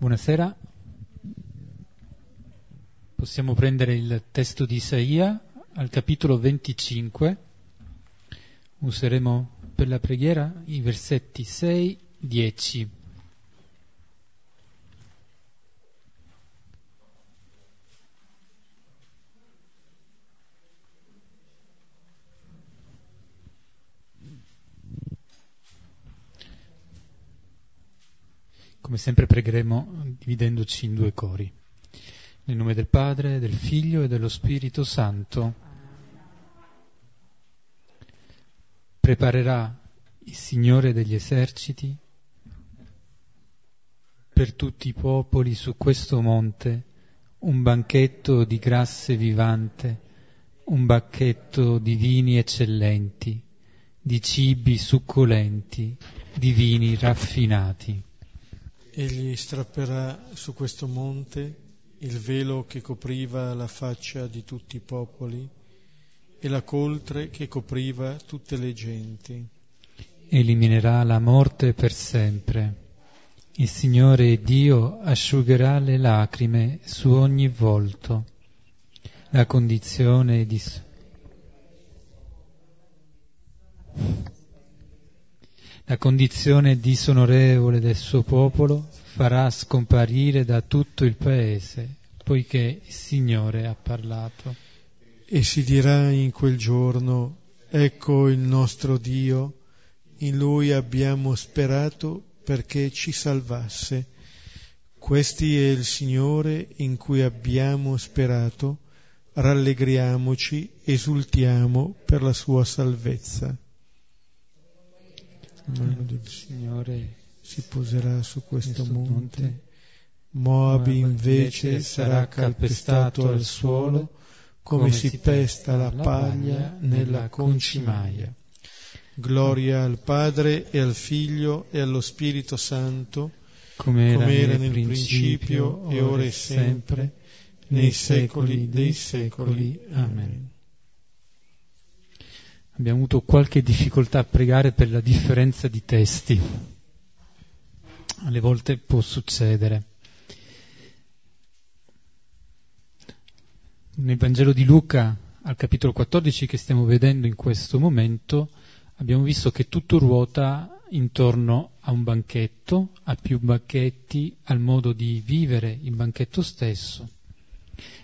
Buonasera. Possiamo prendere il testo di Isaia al capitolo 25. Useremo per la preghiera i versetti 6, Come sempre pregheremo dividendoci in due cori. Nel nome del Padre, del Figlio e dello Spirito Santo. Preparerà il Signore degli eserciti per tutti i popoli su questo monte un banchetto di grasse vivante, un banchetto di vini eccellenti, di cibi succolenti, di vini raffinati. Egli strapperà su questo monte il velo che copriva la faccia di tutti i popoli e la coltre che copriva tutte le genti. Eliminerà la morte per sempre. Il Signore Dio asciugherà le lacrime su ogni volto. La condizione di La condizione disonorevole del suo popolo farà scomparire da tutto il paese, poiché il Signore ha parlato. E si dirà in quel giorno, ecco il nostro Dio, in Lui abbiamo sperato perché ci salvasse. Questi è il Signore in cui abbiamo sperato, rallegriamoci, esultiamo per la sua salvezza mano del Signore si poserà su questo monte. Moab invece sarà calpestato al suolo come si pesta la paglia nella concimaia. Gloria al Padre e al Figlio e allo Spirito Santo, come era, come era nel principio e ora e sempre, nei secoli dei secoli. Amen. Abbiamo avuto qualche difficoltà a pregare per la differenza di testi. Alle volte può succedere. Nel Vangelo di Luca, al capitolo 14 che stiamo vedendo in questo momento, abbiamo visto che tutto ruota intorno a un banchetto, a più banchetti, al modo di vivere il banchetto stesso.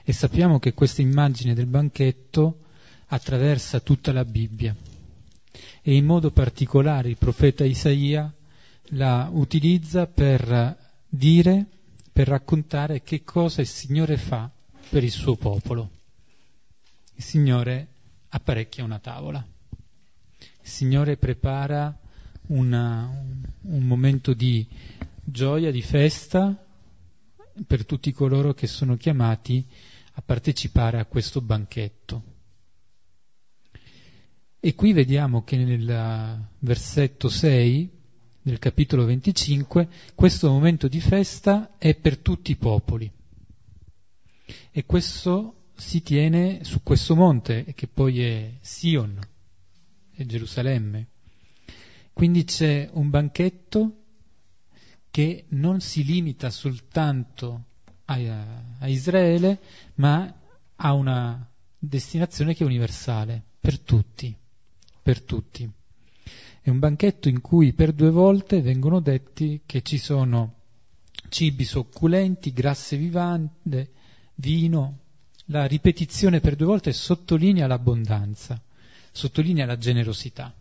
E sappiamo che questa immagine del banchetto attraversa tutta la Bibbia e in modo particolare il profeta Isaia la utilizza per dire, per raccontare che cosa il Signore fa per il suo popolo. Il Signore apparecchia una tavola, il Signore prepara una, un momento di gioia, di festa per tutti coloro che sono chiamati a partecipare a questo banchetto. E qui vediamo che nel versetto 6 del capitolo 25 questo momento di festa è per tutti i popoli. E questo si tiene su questo monte, che poi è Sion, è Gerusalemme. Quindi c'è un banchetto che non si limita soltanto a, a Israele, ma ha una destinazione che è universale, per tutti per tutti. È un banchetto in cui per due volte vengono detti che ci sono cibi succulenti, grasse vivande, vino. La ripetizione per due volte sottolinea l'abbondanza, sottolinea la generosità.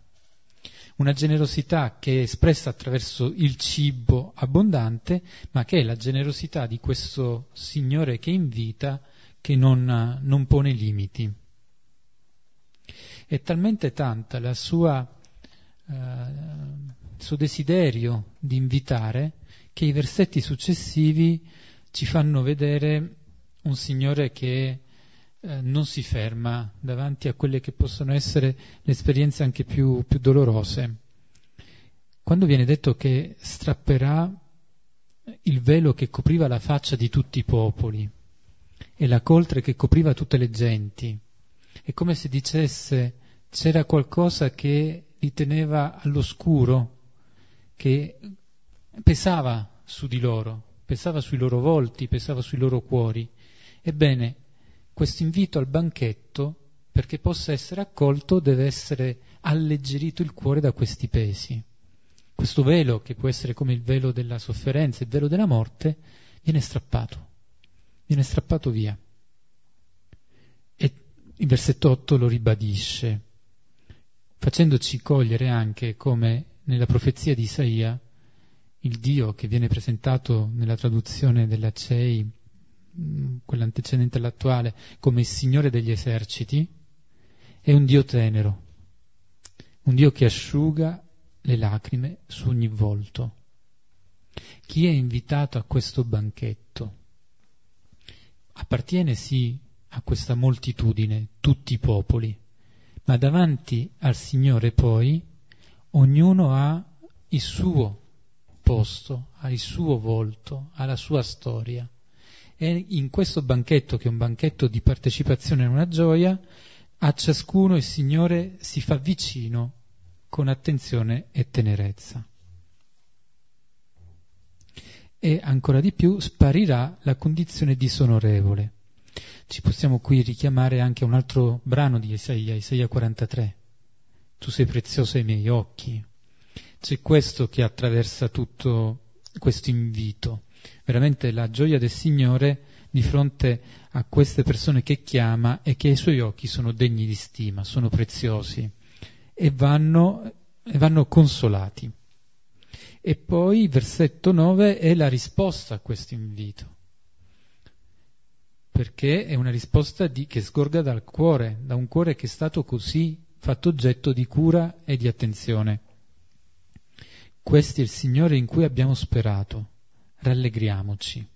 Una generosità che è espressa attraverso il cibo abbondante, ma che è la generosità di questo Signore che invita, che non, non pone limiti. È talmente tanta sua, eh, il suo desiderio di invitare che i versetti successivi ci fanno vedere un Signore che eh, non si ferma davanti a quelle che possono essere le esperienze anche più, più dolorose. Quando viene detto che strapperà il velo che copriva la faccia di tutti i popoli e la coltre che copriva tutte le genti, è come se dicesse c'era qualcosa che li teneva all'oscuro, che pesava su di loro, pesava sui loro volti, pesava sui loro cuori. Ebbene, questo invito al banchetto, perché possa essere accolto, deve essere alleggerito il cuore da questi pesi. Questo velo, che può essere come il velo della sofferenza, il velo della morte, viene strappato, viene strappato via. Il versetto 8 lo ribadisce, facendoci cogliere anche come nella profezia di Isaia il Dio che viene presentato nella traduzione della CEI, mm, quell'antecedente all'attuale, come il Signore degli eserciti, è un Dio tenero, un Dio che asciuga le lacrime su ogni volto. Chi è invitato a questo banchetto appartiene sì a questa moltitudine, tutti i popoli, ma davanti al Signore poi ognuno ha il suo posto, ha il suo volto, ha la sua storia. E in questo banchetto, che è un banchetto di partecipazione e una gioia, a ciascuno il Signore si fa vicino con attenzione e tenerezza. E ancora di più sparirà la condizione disonorevole. Ci possiamo qui richiamare anche a un altro brano di Isaia, Isaia 43. Tu sei prezioso ai miei occhi, c'è questo che attraversa tutto questo invito. Veramente la gioia del Signore di fronte a queste persone che chiama e che ai suoi occhi sono degni di stima, sono preziosi e vanno, e vanno consolati. E poi versetto 9 è la risposta a questo invito, perché è una risposta di, che sgorga dal cuore, da un cuore che è stato così fatto oggetto di cura e di attenzione. Questo è il Signore in cui abbiamo sperato. Rallegriamoci.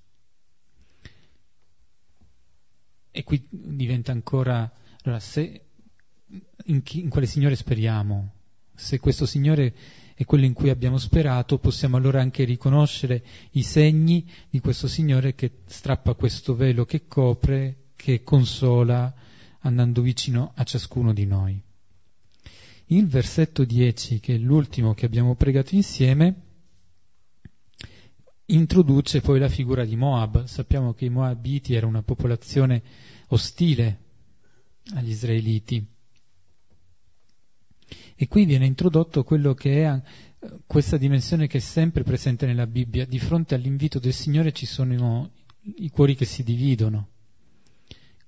E qui diventa ancora, allora, se, in, chi, in quale Signore speriamo? Se questo Signore è quello in cui abbiamo sperato, possiamo allora anche riconoscere i segni di questo Signore che strappa questo velo che copre, che consola, andando vicino a ciascuno di noi. Il versetto 10, che è l'ultimo che abbiamo pregato insieme, introduce poi la figura di Moab. Sappiamo che i Moabiti era una popolazione ostile agli israeliti. E qui viene introdotto quello che è questa dimensione che è sempre presente nella Bibbia. Di fronte all'invito del Signore ci sono i cuori che si dividono,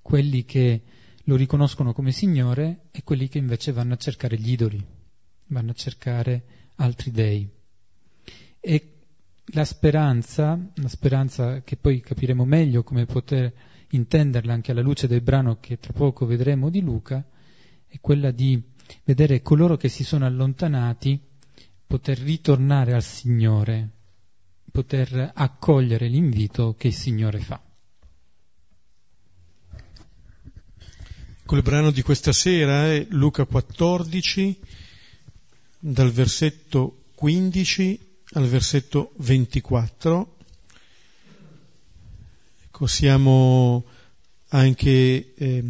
quelli che lo riconoscono come Signore e quelli che invece vanno a cercare gli idoli, vanno a cercare altri dei. E la speranza, la speranza che poi capiremo meglio come poter intenderla anche alla luce del brano che tra poco vedremo di Luca, è quella di vedere coloro che si sono allontanati poter ritornare al Signore, poter accogliere l'invito che il Signore fa. Il brano di questa sera è Luca 14, dal versetto 15 al versetto 24. Ecco, siamo anche eh,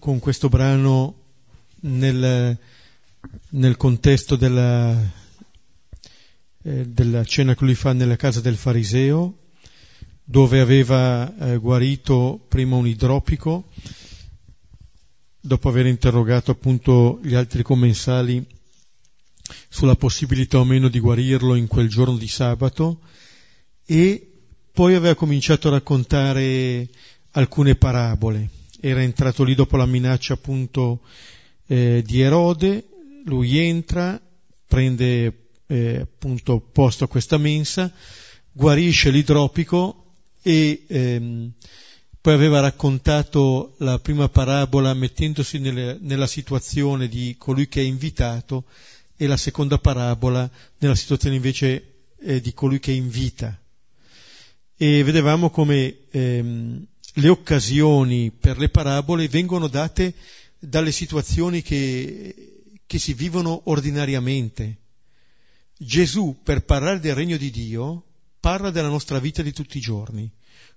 con questo brano nel, nel contesto della, eh, della, cena che lui fa nella casa del fariseo, dove aveva eh, guarito prima un idropico dopo aver interrogato appunto gli altri commensali sulla possibilità o meno di guarirlo in quel giorno di sabato e poi aveva cominciato a raccontare alcune parabole. Era entrato lì dopo la minaccia appunto eh, di Erode, lui entra, prende eh, appunto posto a questa mensa, guarisce l'idropico e ehm, poi aveva raccontato la prima parabola mettendosi nelle, nella situazione di colui che è invitato e la seconda parabola nella situazione invece eh, di colui che invita. E vedevamo come ehm, le occasioni per le parabole vengono date dalle situazioni che, che si vivono ordinariamente. Gesù, per parlare del regno di Dio, parla della nostra vita di tutti i giorni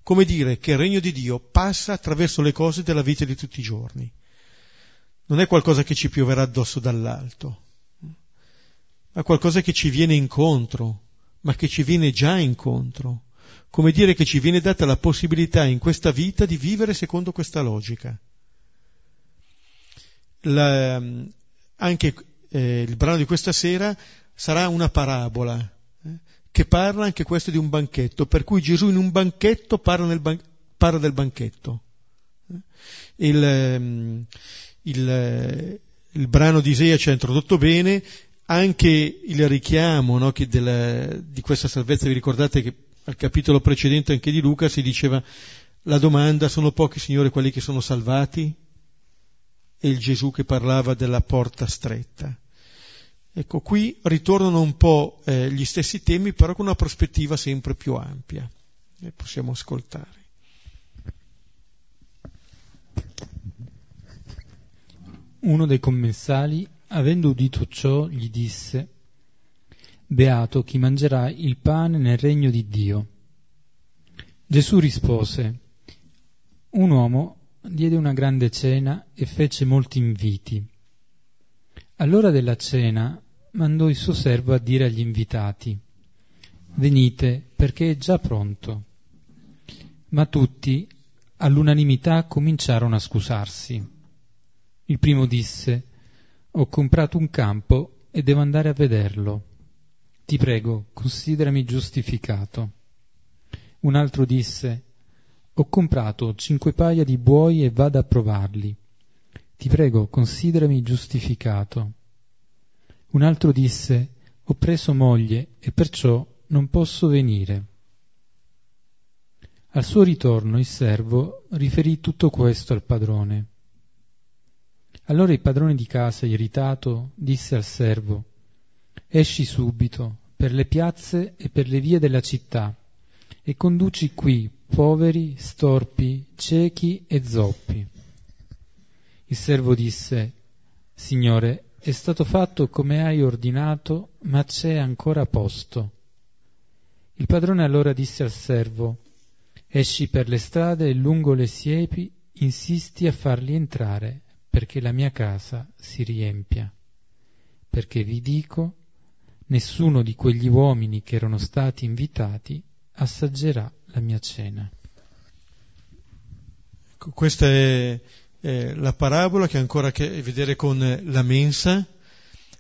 come dire che il regno di Dio passa attraverso le cose della vita di tutti i giorni. Non è qualcosa che ci pioverà addosso dall'alto, ma qualcosa che ci viene incontro, ma che ci viene già incontro, come dire che ci viene data la possibilità in questa vita di vivere secondo questa logica. La, anche eh, il brano di questa sera sarà una parabola eh, che parla anche questo di un banchetto, per cui Gesù in un banchetto parla, ban- parla del banchetto. Eh. Il, ehm, il, il, brano di Isaia ci ha introdotto bene, anche il richiamo no, della, di questa salvezza, vi ricordate che al capitolo precedente anche di Luca si diceva la domanda sono pochi signore quelli che sono salvati? E il Gesù che parlava della porta stretta. Ecco, qui ritornano un po' eh, gli stessi temi, però con una prospettiva sempre più ampia. E possiamo ascoltare. Uno dei commensali, avendo udito ciò, gli disse Beato chi mangerà il pane nel regno di Dio. Gesù rispose, un uomo diede una grande cena e fece molti inviti. All'ora della cena mandò il suo servo a dire agli invitati, venite perché è già pronto. Ma tutti all'unanimità cominciarono a scusarsi. Il primo disse, ho comprato un campo e devo andare a vederlo ti prego, considerami giustificato. Un altro disse, ho comprato cinque paia di buoi e vado a provarli. Ti prego, considerami giustificato. Un altro disse, ho preso moglie e perciò non posso venire. Al suo ritorno il servo riferì tutto questo al padrone. Allora il padrone di casa, irritato, disse al servo, Esci subito per le piazze e per le vie della città e conduci qui poveri, storpi, ciechi e zoppi. Il servo disse, Signore, è stato fatto come hai ordinato, ma c'è ancora posto. Il padrone allora disse al servo, Esci per le strade e lungo le siepi, insisti a farli entrare, perché la mia casa si riempia. Perché vi dico, nessuno di quegli uomini che erano stati invitati assaggerà la mia cena. Ecco, questa è, è, la parabola che ha ancora a che vedere con la mensa.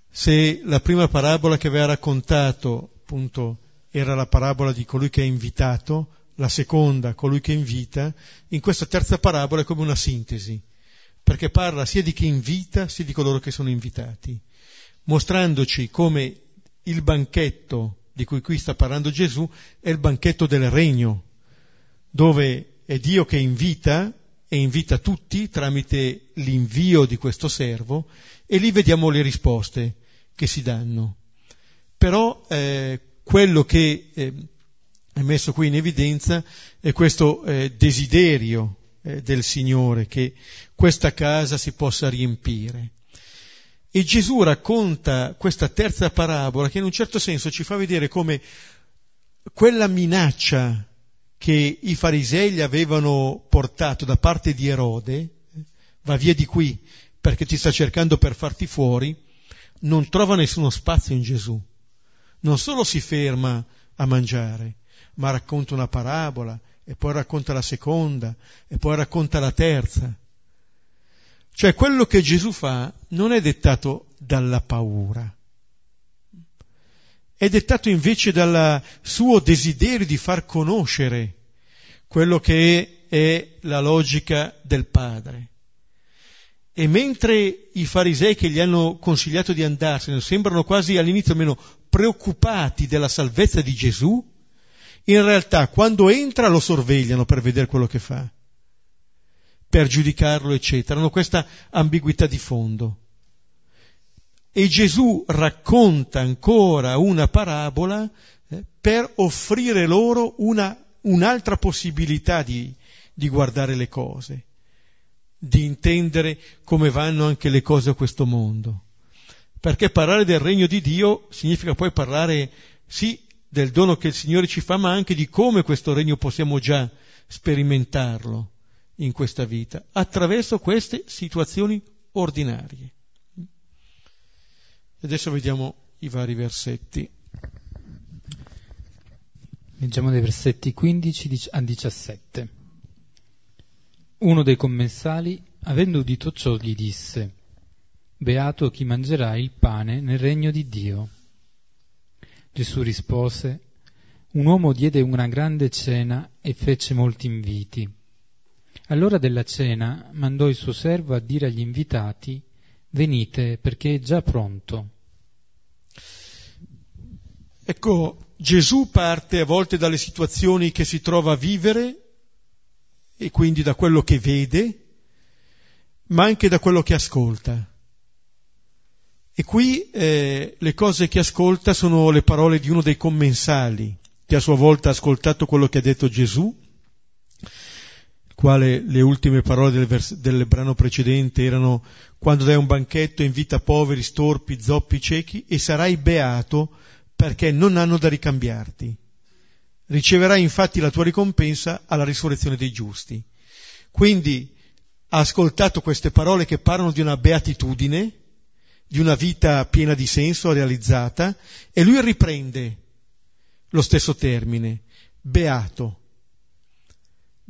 Se la prima parabola che aveva raccontato, appunto, era la parabola di colui che è invitato, la seconda, colui che invita, in questa terza parabola è come una sintesi, perché parla sia di chi invita sia di coloro che sono invitati, mostrandoci come il banchetto di cui qui sta parlando Gesù è il banchetto del regno, dove è Dio che invita e invita tutti tramite l'invio di questo servo e lì vediamo le risposte che si danno. Però eh, quello che eh, è messo qui in evidenza è questo eh, desiderio eh, del Signore che questa casa si possa riempire. E Gesù racconta questa terza parabola che in un certo senso ci fa vedere come quella minaccia che i farisei gli avevano portato da parte di Erode, va via di qui perché ti sta cercando per farti fuori, non trova nessuno spazio in Gesù. Non solo si ferma a mangiare, ma racconta una parabola, e poi racconta la seconda, e poi racconta la terza. Cioè quello che Gesù fa non è dettato dalla paura, è dettato invece dal suo desiderio di far conoscere quello che è la logica del Padre. E mentre i farisei che gli hanno consigliato di andarsene sembrano quasi all'inizio almeno preoccupati della salvezza di Gesù, in realtà quando entra lo sorvegliano per vedere quello che fa per giudicarlo, eccetera. Hanno questa ambiguità di fondo. E Gesù racconta ancora una parabola eh, per offrire loro una, un'altra possibilità di, di guardare le cose, di intendere come vanno anche le cose a questo mondo. Perché parlare del regno di Dio significa poi parlare, sì, del dono che il Signore ci fa, ma anche di come questo regno possiamo già sperimentarlo in questa vita, attraverso queste situazioni ordinarie. Adesso vediamo i vari versetti. Leggiamo dai versetti 15 a 17. Uno dei commensali, avendo udito ciò, gli disse, Beato chi mangerà il pane nel regno di Dio. Gesù rispose, Un uomo diede una grande cena e fece molti inviti. All'ora della cena mandò il suo servo a dire agli invitati, Venite perché è già pronto. Ecco, Gesù parte a volte dalle situazioni che si trova a vivere e quindi da quello che vede, ma anche da quello che ascolta. E qui eh, le cose che ascolta sono le parole di uno dei commensali, che a sua volta ha ascoltato quello che ha detto Gesù, quale le ultime parole del, vers- del brano precedente erano quando dai un banchetto invita poveri, storpi, zoppi, ciechi e sarai beato perché non hanno da ricambiarti. Riceverai infatti la tua ricompensa alla risurrezione dei giusti. Quindi ha ascoltato queste parole che parlano di una beatitudine, di una vita piena di senso, realizzata, e lui riprende lo stesso termine, beato.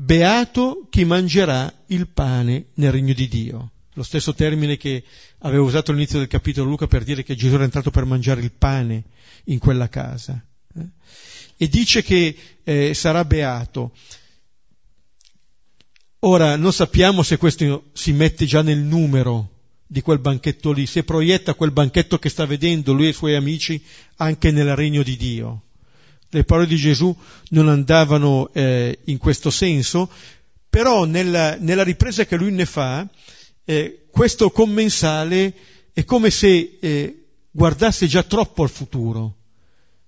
Beato chi mangerà il pane nel regno di Dio. Lo stesso termine che aveva usato all'inizio del capitolo Luca per dire che Gesù era entrato per mangiare il pane in quella casa. Eh? E dice che eh, sarà beato. Ora, non sappiamo se questo si mette già nel numero di quel banchetto lì, se proietta quel banchetto che sta vedendo lui e i suoi amici anche nel regno di Dio. Le parole di Gesù non andavano eh, in questo senso, però nella, nella, ripresa che lui ne fa, eh, questo commensale è come se eh, guardasse già troppo al futuro,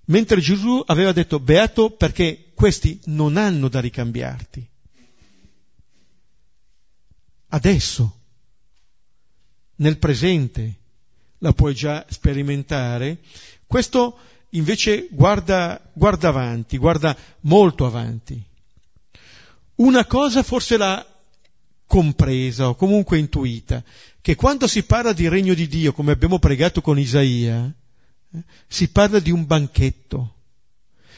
mentre Gesù aveva detto beato perché questi non hanno da ricambiarti. Adesso, nel presente, la puoi già sperimentare. Questo invece guarda, guarda avanti, guarda molto avanti. Una cosa forse l'ha compresa o comunque intuita, che quando si parla di regno di Dio, come abbiamo pregato con Isaia, eh, si parla di un banchetto.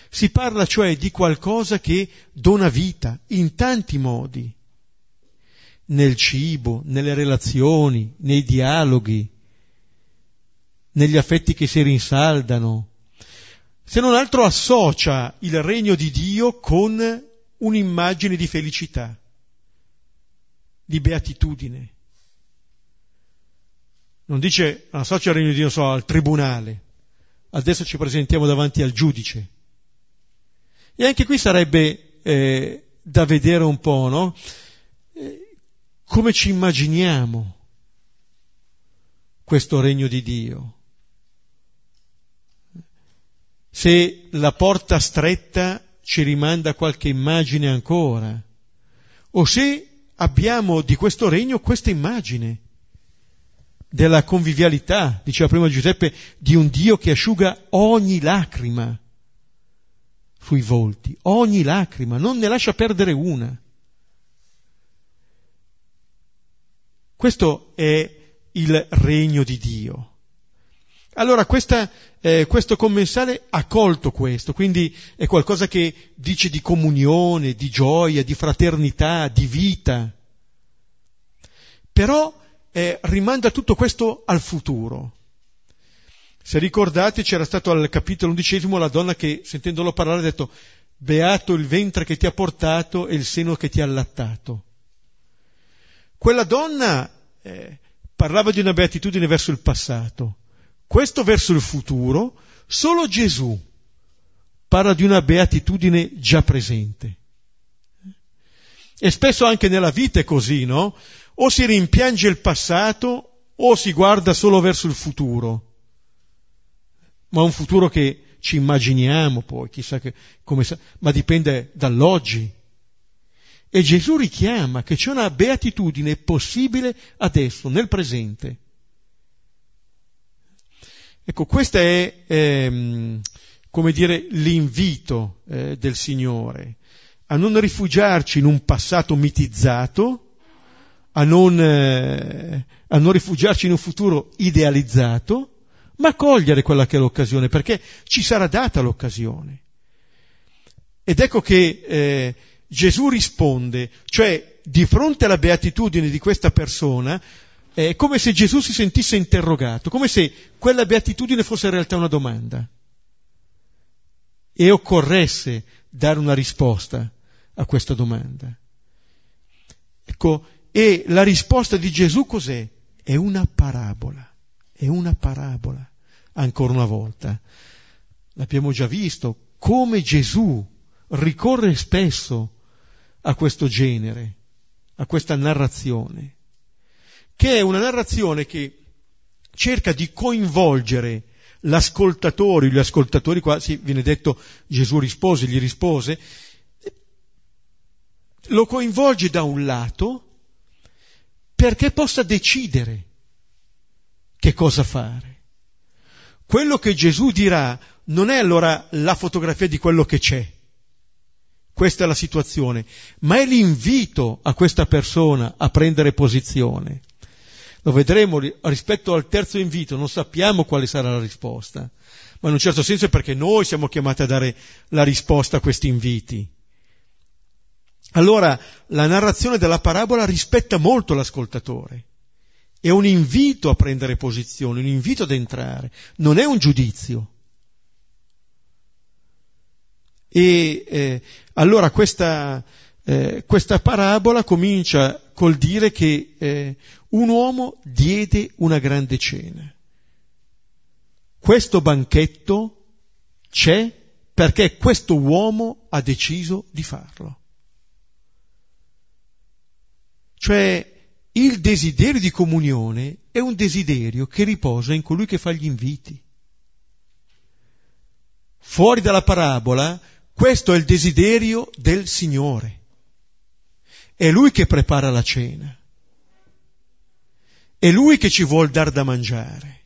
Si parla cioè di qualcosa che dona vita in tanti modi, nel cibo, nelle relazioni, nei dialoghi, negli affetti che si rinsaldano. Se non altro associa il regno di Dio con un'immagine di felicità, di beatitudine non dice associa il regno di Dio so, al tribunale, adesso ci presentiamo davanti al giudice. E anche qui sarebbe eh, da vedere un po', no? Eh, come ci immaginiamo questo regno di Dio. Se la porta stretta ci rimanda qualche immagine ancora, o se abbiamo di questo regno questa immagine della convivialità, diceva prima Giuseppe, di un Dio che asciuga ogni lacrima sui volti, ogni lacrima, non ne lascia perdere una. Questo è il regno di Dio. Allora questa, eh, questo commensale ha colto questo, quindi è qualcosa che dice di comunione, di gioia, di fraternità, di vita. Però eh, rimanda tutto questo al futuro. Se ricordate c'era stato al capitolo undicesimo la donna che sentendolo parlare ha detto beato il ventre che ti ha portato e il seno che ti ha allattato. Quella donna eh, parlava di una beatitudine verso il passato, questo verso il futuro, solo Gesù parla di una beatitudine già presente. E spesso anche nella vita è così, no? o si rimpiange il passato o si guarda solo verso il futuro, ma un futuro che ci immaginiamo poi, chissà che, come, ma dipende dall'oggi. E Gesù richiama che c'è una beatitudine possibile adesso, nel presente. Ecco, questo è, ehm, come dire, l'invito eh, del Signore, a non rifugiarci in un passato mitizzato, a non, eh, a non rifugiarci in un futuro idealizzato, ma cogliere quella che è l'occasione, perché ci sarà data l'occasione. Ed ecco che eh, Gesù risponde, cioè di fronte alla beatitudine di questa persona, è come se Gesù si sentisse interrogato, come se quella beatitudine fosse in realtà una domanda e occorresse dare una risposta a questa domanda. Ecco, e la risposta di Gesù cos'è? È una parabola, è una parabola, ancora una volta. L'abbiamo già visto, come Gesù ricorre spesso a questo genere, a questa narrazione, che è una narrazione che cerca di coinvolgere l'ascoltatore, gli ascoltatori, qua sì, viene detto Gesù rispose, gli rispose, lo coinvolge da un lato perché possa decidere che cosa fare. Quello che Gesù dirà non è allora la fotografia di quello che c'è, questa è la situazione, ma è l'invito a questa persona a prendere posizione. Lo vedremo rispetto al terzo invito, non sappiamo quale sarà la risposta, ma in un certo senso è perché noi siamo chiamati a dare la risposta a questi inviti. Allora la narrazione della parabola rispetta molto l'ascoltatore. È un invito a prendere posizione, un invito ad entrare, non è un giudizio. E eh, allora questa, eh, questa parabola comincia col dire che eh, un uomo diede una grande cena. Questo banchetto c'è perché questo uomo ha deciso di farlo. Cioè il desiderio di comunione è un desiderio che riposa in colui che fa gli inviti. Fuori dalla parabola, questo è il desiderio del Signore. È Lui che prepara la cena. È Lui che ci vuole dar da mangiare.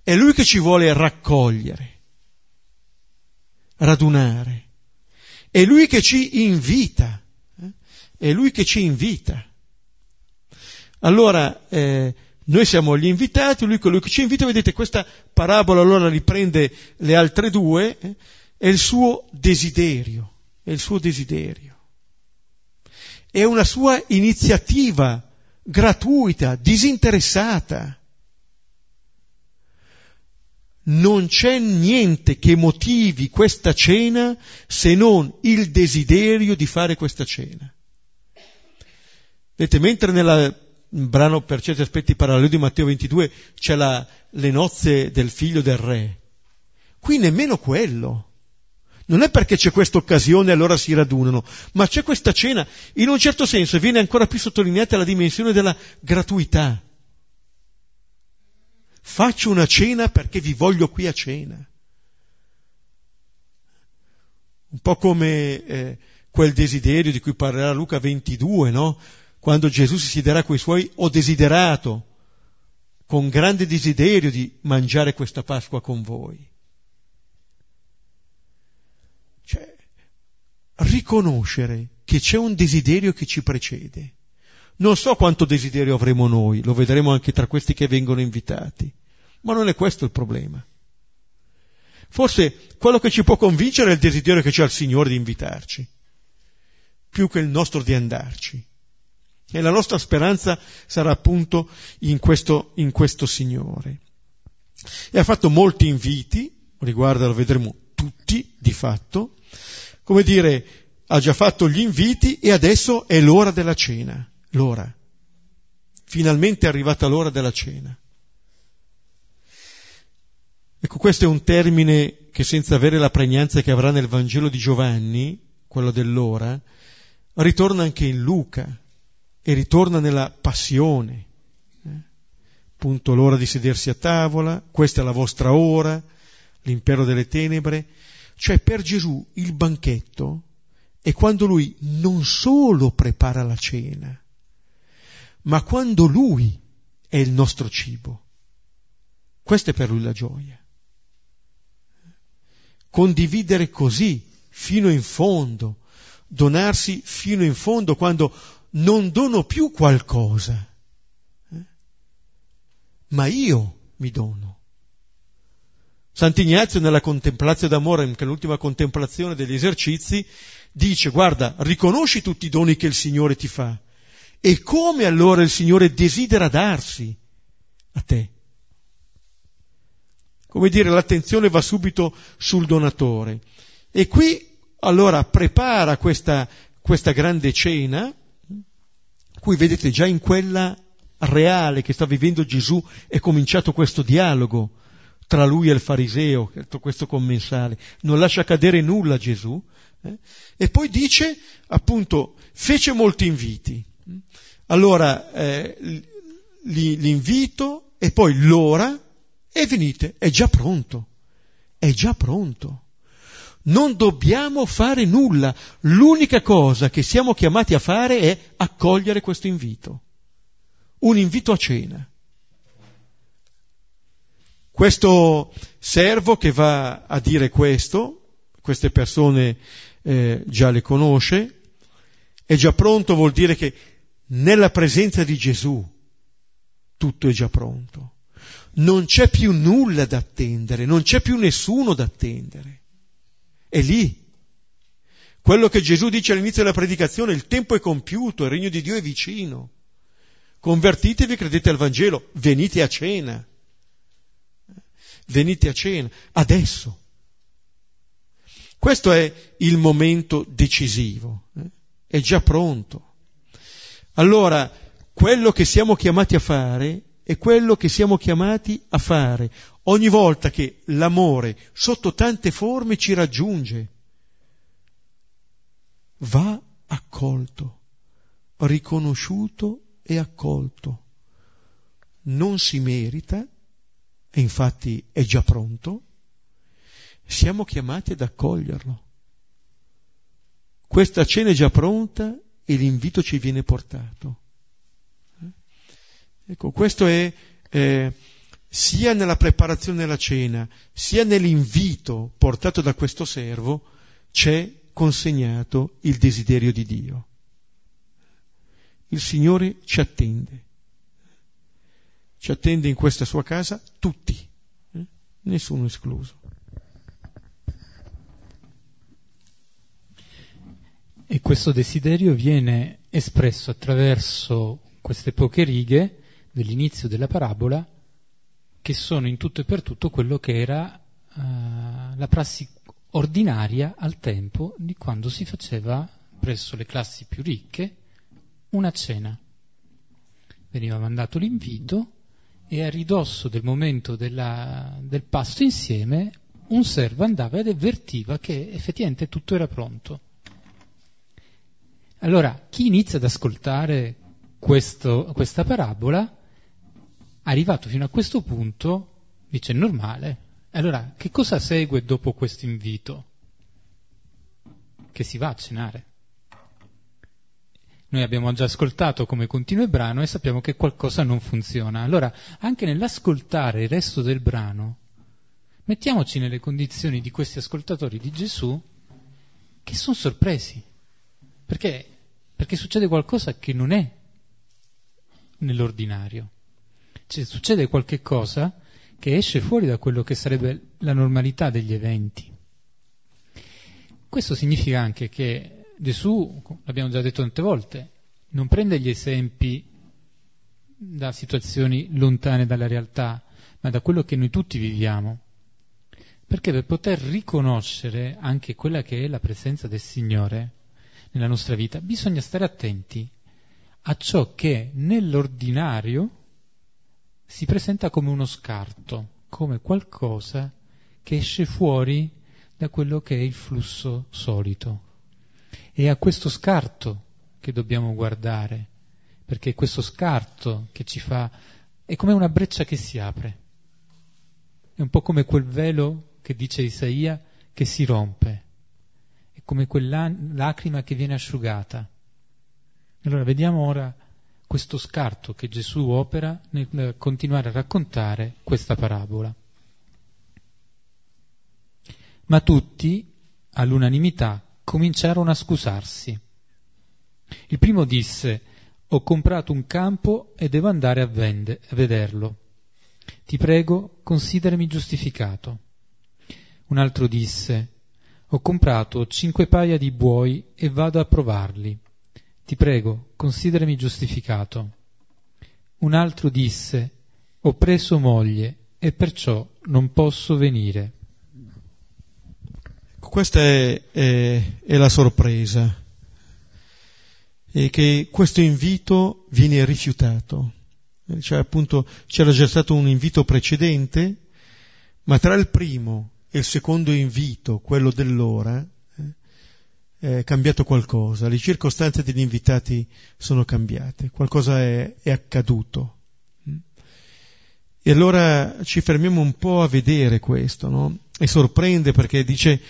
È Lui che ci vuole raccogliere, radunare. È Lui che ci invita. Eh? È Lui che ci invita. Allora, eh, noi siamo gli invitati, lui colui che ci invita, vedete questa parabola allora riprende le altre due, eh, è il suo desiderio, è il suo desiderio. È una sua iniziativa gratuita, disinteressata. Non c'è niente che motivi questa cena se non il desiderio di fare questa cena. Vedete, mentre un brano per certi aspetti parallelo di Matteo 22, c'è la, le nozze del figlio del re. Qui nemmeno quello. Non è perché c'è questa occasione e allora si radunano, ma c'è questa cena. In un certo senso viene ancora più sottolineata la dimensione della gratuità. Faccio una cena perché vi voglio qui a cena. Un po' come eh, quel desiderio di cui parlerà Luca 22, no? quando Gesù si siederà i suoi, ho desiderato, con grande desiderio di mangiare questa Pasqua con voi. Riconoscere che c'è un desiderio che ci precede. Non so quanto desiderio avremo noi, lo vedremo anche tra questi che vengono invitati, ma non è questo il problema. Forse quello che ci può convincere è il desiderio che c'è al Signore di invitarci, più che il nostro di andarci. E la nostra speranza sarà appunto in questo, in questo Signore. E ha fatto molti inviti, riguarda, lo vedremo tutti di fatto, come dire, ha già fatto gli inviti e adesso è l'ora della cena, l'ora. Finalmente è arrivata l'ora della cena. Ecco, questo è un termine che senza avere la pregnanza che avrà nel Vangelo di Giovanni, quello dell'ora, ritorna anche in Luca e ritorna nella passione. Eh? Appunto l'ora di sedersi a tavola, questa è la vostra ora, l'impero delle tenebre. Cioè per Gesù il banchetto è quando lui non solo prepara la cena, ma quando lui è il nostro cibo. Questa è per lui la gioia. Condividere così fino in fondo, donarsi fino in fondo quando non dono più qualcosa, eh? ma io mi dono. Sant'Ignazio nella contemplazione d'amore, che è l'ultima contemplazione degli esercizi, dice guarda, riconosci tutti i doni che il Signore ti fa e come allora il Signore desidera darsi a te. Come dire, l'attenzione va subito sul donatore. E qui allora prepara questa, questa grande cena, qui vedete già in quella reale che sta vivendo Gesù è cominciato questo dialogo tra lui e il fariseo, questo commensale, non lascia cadere nulla Gesù, eh? e poi dice appunto, fece molti inviti. Allora eh, l'invito e poi l'ora e venite, è già pronto, è già pronto. Non dobbiamo fare nulla, l'unica cosa che siamo chiamati a fare è accogliere questo invito, un invito a cena. Questo servo che va a dire questo, queste persone eh, già le conosce, è già pronto vuol dire che nella presenza di Gesù tutto è già pronto. Non c'è più nulla da attendere, non c'è più nessuno da attendere. È lì. Quello che Gesù dice all'inizio della predicazione, il tempo è compiuto, il regno di Dio è vicino. Convertitevi credete al Vangelo, venite a cena venite a cena, adesso. Questo è il momento decisivo, eh? è già pronto. Allora, quello che siamo chiamati a fare è quello che siamo chiamati a fare ogni volta che l'amore sotto tante forme ci raggiunge. Va accolto, riconosciuto e accolto. Non si merita, e infatti è già pronto, siamo chiamati ad accoglierlo. Questa cena è già pronta e l'invito ci viene portato. Ecco, questo è eh, sia nella preparazione della cena, sia nell'invito portato da questo servo, c'è consegnato il desiderio di Dio. Il Signore ci attende ci attende in questa sua casa tutti, eh? nessuno escluso. E questo desiderio viene espresso attraverso queste poche righe dell'inizio della parabola, che sono in tutto e per tutto quello che era uh, la prassi ordinaria al tempo di quando si faceva presso le classi più ricche una cena. Veniva mandato l'invito e a ridosso del momento della, del pasto insieme un servo andava ed avvertiva che effettivamente tutto era pronto. Allora, chi inizia ad ascoltare questo, questa parabola, arrivato fino a questo punto, dice normale. Allora, che cosa segue dopo questo invito? Che si va a cenare. Noi abbiamo già ascoltato come continua il brano e sappiamo che qualcosa non funziona. Allora, anche nell'ascoltare il resto del brano, mettiamoci nelle condizioni di questi ascoltatori di Gesù che sono sorpresi. Perché? Perché succede qualcosa che non è nell'ordinario. Cioè, succede qualche cosa che esce fuori da quello che sarebbe la normalità degli eventi. Questo significa anche che Gesù, l'abbiamo già detto tante volte, non prende gli esempi da situazioni lontane dalla realtà, ma da quello che noi tutti viviamo. Perché per poter riconoscere anche quella che è la presenza del Signore nella nostra vita, bisogna stare attenti a ciò che nell'ordinario si presenta come uno scarto, come qualcosa che esce fuori da quello che è il flusso solito. È a questo scarto che dobbiamo guardare, perché è questo scarto che ci fa, è come una breccia che si apre, è un po' come quel velo che dice Isaia che si rompe, è come quella lacrima che viene asciugata. Allora vediamo ora questo scarto che Gesù opera nel continuare a raccontare questa parabola. Ma tutti, all'unanimità, cominciarono a scusarsi. Il primo disse, ho comprato un campo e devo andare a, vende, a vederlo. Ti prego, considerami giustificato. Un altro disse, ho comprato cinque paia di buoi e vado a provarli. Ti prego, considerami giustificato. Un altro disse, ho preso moglie e perciò non posso venire. Questa è, è, è la sorpresa, è che questo invito viene rifiutato. Cioè, appunto, c'era già stato un invito precedente, ma tra il primo e il secondo invito, quello dell'ora, eh, è cambiato qualcosa, le circostanze degli invitati sono cambiate, qualcosa è, è accaduto. E allora ci fermiamo un po' a vedere questo, no? E sorprende perché dice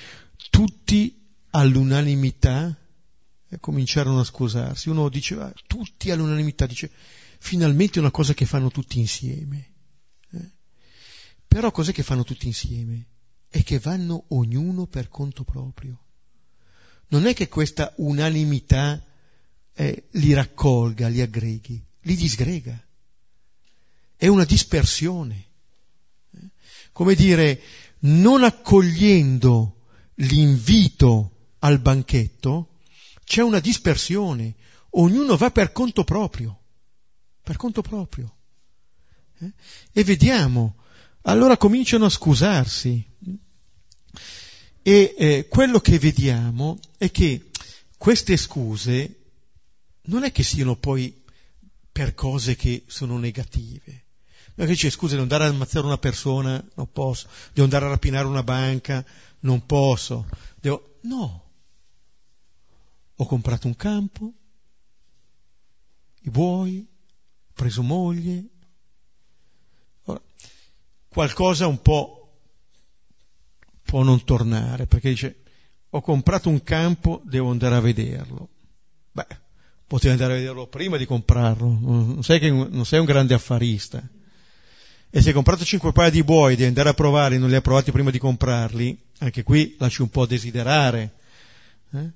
tutti all'unanimità eh, cominciarono a scusarsi. Uno diceva tutti all'unanimità, dice finalmente una cosa che fanno tutti insieme. Eh? Però cos'è che fanno tutti insieme? È che vanno ognuno per conto proprio. Non è che questa unanimità eh, li raccolga, li aggreghi, li disgrega. È una dispersione. Eh? Come dire, non accogliendo l'invito al banchetto, c'è una dispersione, ognuno va per conto proprio, per conto proprio. Eh? E vediamo, allora cominciano a scusarsi. E eh, quello che vediamo è che queste scuse non è che siano poi per cose che sono negative. Non che dice scusa, devo andare ad ammazzare una persona, non posso, devo andare a rapinare una banca, non posso. Devo... No. Ho comprato un campo, i buoi, ho preso moglie. Ora, qualcosa un po' può non tornare, perché dice ho comprato un campo, devo andare a vederlo. Beh, potevi andare a vederlo prima di comprarlo, non sei, che, non sei un grande affarista. E se hai comprato cinque paia di buoi, devi andare a provare, non li hai provati prima di comprarli, anche qui lasci un po' desiderare. Eh?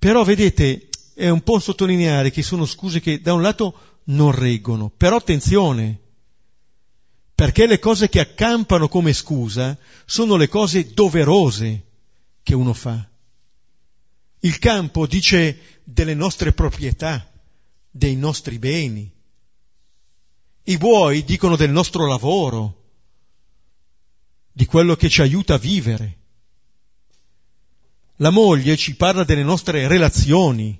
Però vedete, è un po' sottolineare che sono scuse che da un lato non reggono, però attenzione, perché le cose che accampano come scusa sono le cose doverose che uno fa. Il campo dice delle nostre proprietà, dei nostri beni. I buoi dicono del nostro lavoro, di quello che ci aiuta a vivere. La moglie ci parla delle nostre relazioni.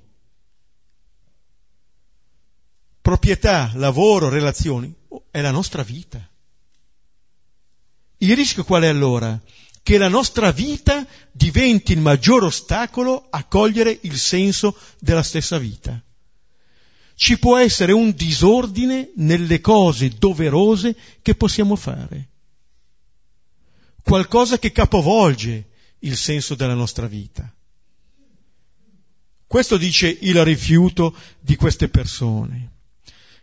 Proprietà, lavoro, relazioni, è la nostra vita. Il rischio qual è allora? Che la nostra vita diventi il maggior ostacolo a cogliere il senso della stessa vita. Ci può essere un disordine nelle cose doverose che possiamo fare. Qualcosa che capovolge il senso della nostra vita. Questo dice il rifiuto di queste persone,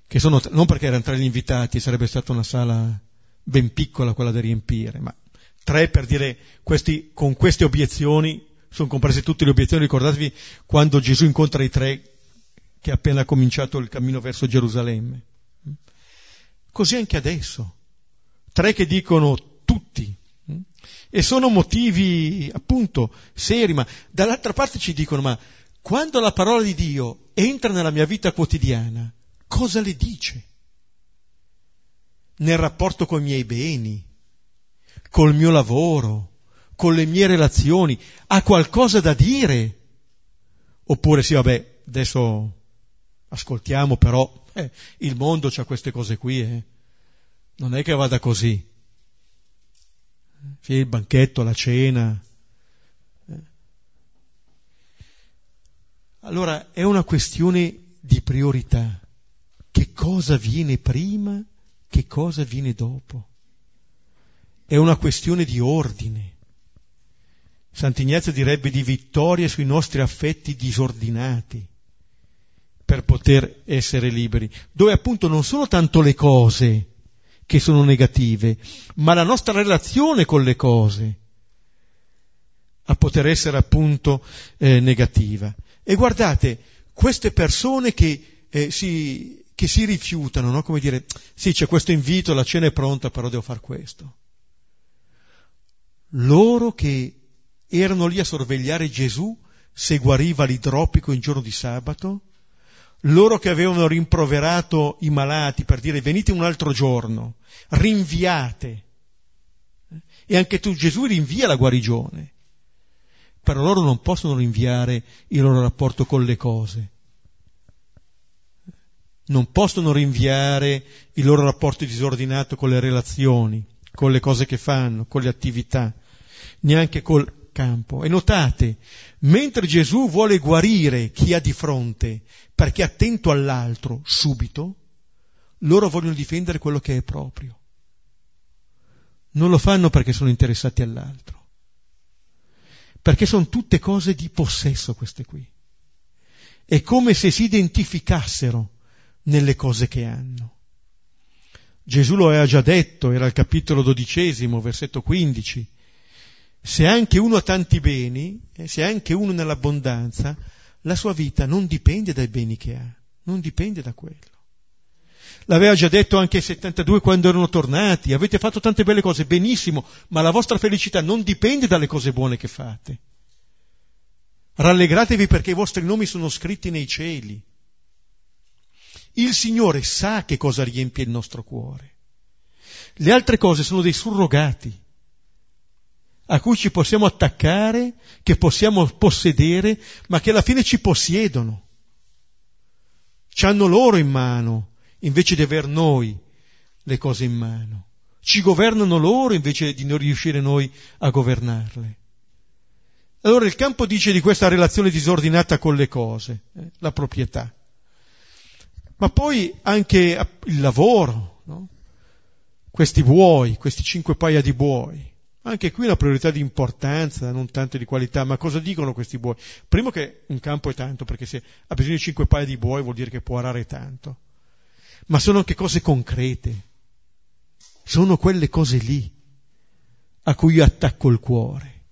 che sono, non perché erano tra gli invitati, sarebbe stata una sala ben piccola quella da riempire, ma tre per dire questi, con queste obiezioni sono comprese tutte le obiezioni, ricordatevi quando Gesù incontra i tre che ha appena cominciato il cammino verso Gerusalemme. Così anche adesso. Tre che dicono tutti. E sono motivi appunto seri, ma dall'altra parte ci dicono, ma quando la parola di Dio entra nella mia vita quotidiana, cosa le dice? nel rapporto con i miei beni, col mio lavoro, con le mie relazioni, ha qualcosa da dire? Oppure sì, vabbè, adesso ascoltiamo, però eh, il mondo ha queste cose qui, eh. non è che vada così. Sì, il banchetto, la cena. Eh. Allora è una questione di priorità. Che cosa viene prima che cosa viene dopo. È una questione di ordine. Sant'Ignazio direbbe di vittoria sui nostri affetti disordinati per poter essere liberi, dove appunto non sono tanto le cose che sono negative, ma la nostra relazione con le cose a poter essere appunto eh, negativa. E guardate, queste persone che eh, si che si rifiutano, no? come dire, sì, c'è questo invito, la cena è pronta, però devo fare questo. loro che erano lì a sorvegliare Gesù se guariva l'idropico in giorno di sabato, loro che avevano rimproverato i malati per dire venite un altro giorno, rinviate. E anche tu Gesù rinvia la guarigione. Però loro non possono rinviare il loro rapporto con le cose. Non possono rinviare il loro rapporto disordinato con le relazioni, con le cose che fanno, con le attività, neanche col campo. E notate, mentre Gesù vuole guarire chi ha di fronte perché è attento all'altro subito, loro vogliono difendere quello che è proprio. Non lo fanno perché sono interessati all'altro, perché sono tutte cose di possesso queste qui. È come se si identificassero nelle cose che hanno. Gesù lo aveva già detto, era il capitolo dodicesimo, versetto 15, se anche uno ha tanti beni, eh, se anche uno nell'abbondanza, la sua vita non dipende dai beni che ha, non dipende da quello. L'aveva già detto anche ai 72 quando erano tornati, avete fatto tante belle cose, benissimo, ma la vostra felicità non dipende dalle cose buone che fate. Rallegratevi perché i vostri nomi sono scritti nei cieli. Il Signore sa che cosa riempie il nostro cuore. Le altre cose sono dei surrogati a cui ci possiamo attaccare, che possiamo possedere, ma che alla fine ci possiedono. Ci hanno loro in mano, invece di aver noi le cose in mano. Ci governano loro invece di non riuscire noi a governarle. Allora il campo dice di questa relazione disordinata con le cose, eh, la proprietà. Ma poi anche il lavoro, no? questi buoi, questi cinque paia di buoi. Anche qui una priorità di importanza, non tanto di qualità, ma cosa dicono questi buoi? Primo che un campo è tanto, perché se ha bisogno di cinque paia di buoi vuol dire che può arare tanto. Ma sono anche cose concrete. Sono quelle cose lì a cui io attacco il cuore.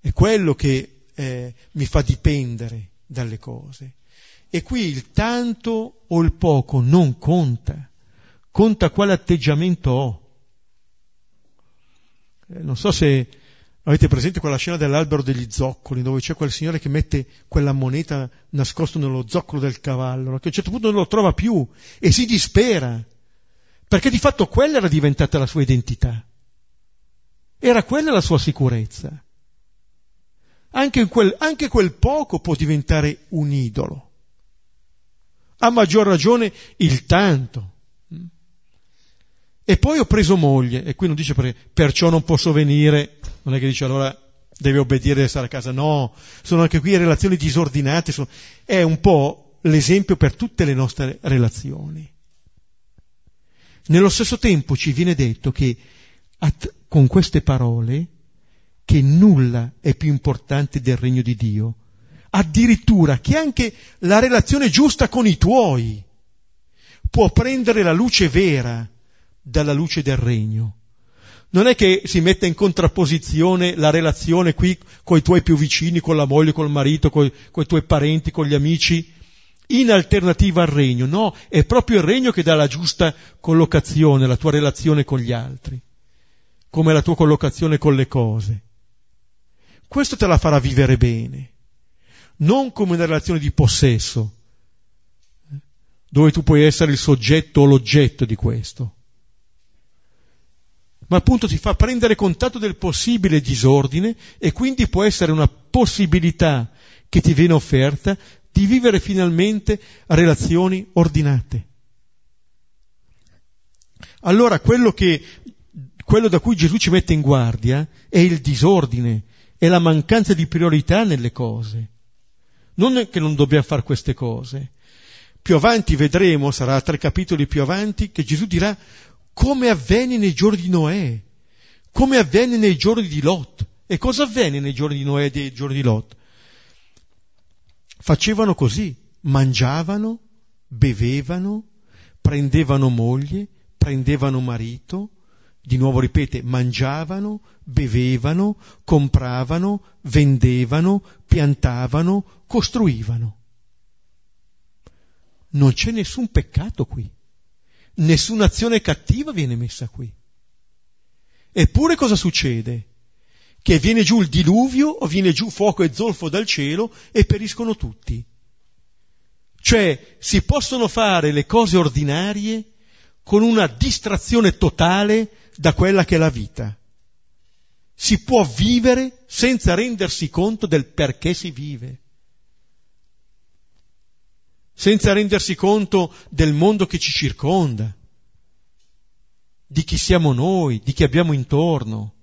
È quello che eh, mi fa dipendere dalle cose. E qui il tanto o il poco non conta, conta quale atteggiamento ho. Eh, non so se avete presente quella scena dell'albero degli zoccoli, dove c'è quel signore che mette quella moneta nascosta nello zoccolo del cavallo, che a un certo punto non lo trova più e si dispera, perché di fatto quella era diventata la sua identità. Era quella la sua sicurezza. Anche quel, anche quel poco può diventare un idolo. A maggior ragione il tanto. E poi ho preso moglie, e qui non dice perché, perciò non posso venire, non è che dice allora deve obbedire e stare a casa, no, sono anche qui relazioni disordinate, sono, è un po' l'esempio per tutte le nostre relazioni. Nello stesso tempo ci viene detto che at, con queste parole che nulla è più importante del regno di Dio, addirittura che anche la relazione giusta con i tuoi può prendere la luce vera dalla luce del regno. Non è che si metta in contrapposizione la relazione qui con i tuoi più vicini, con la moglie, col marito, con i tuoi parenti, con gli amici, in alternativa al regno. No, è proprio il regno che dà la giusta collocazione, la tua relazione con gli altri, come la tua collocazione con le cose. Questo te la farà vivere bene, non come una relazione di possesso, dove tu puoi essere il soggetto o l'oggetto di questo ma appunto ti fa prendere contatto del possibile disordine e quindi può essere una possibilità che ti viene offerta di vivere finalmente relazioni ordinate. Allora quello, che, quello da cui Gesù ci mette in guardia è il disordine, è la mancanza di priorità nelle cose. Non che non dobbiamo fare queste cose. Più avanti vedremo, sarà tre capitoli più avanti, che Gesù dirà come avvenne nei giorni di Noè, come avvenne nei giorni di Lot. E cosa avvenne nei giorni di Noè e nei giorni di Lot? Facevano così, mangiavano, bevevano, prendevano moglie, prendevano marito, di nuovo ripete, mangiavano, bevevano, compravano, vendevano, piantavano, costruivano. Non c'è nessun peccato qui nessuna azione cattiva viene messa qui. Eppure cosa succede? Che viene giù il diluvio o viene giù fuoco e zolfo dal cielo e periscono tutti. Cioè si possono fare le cose ordinarie con una distrazione totale da quella che è la vita. Si può vivere senza rendersi conto del perché si vive, senza rendersi conto del mondo che ci circonda, di chi siamo noi, di chi abbiamo intorno.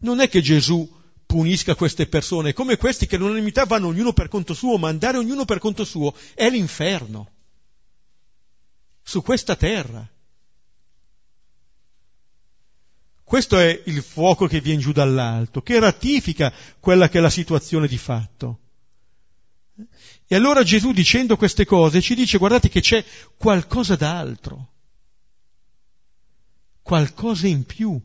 Non è che Gesù punisca queste persone, come questi che all'unanimità vanno ognuno per conto suo, ma andare ognuno per conto suo è l'inferno su questa terra. Questo è il fuoco che viene giù dall'alto, che ratifica quella che è la situazione di fatto. E allora Gesù dicendo queste cose ci dice guardate che c'è qualcosa d'altro, qualcosa in più.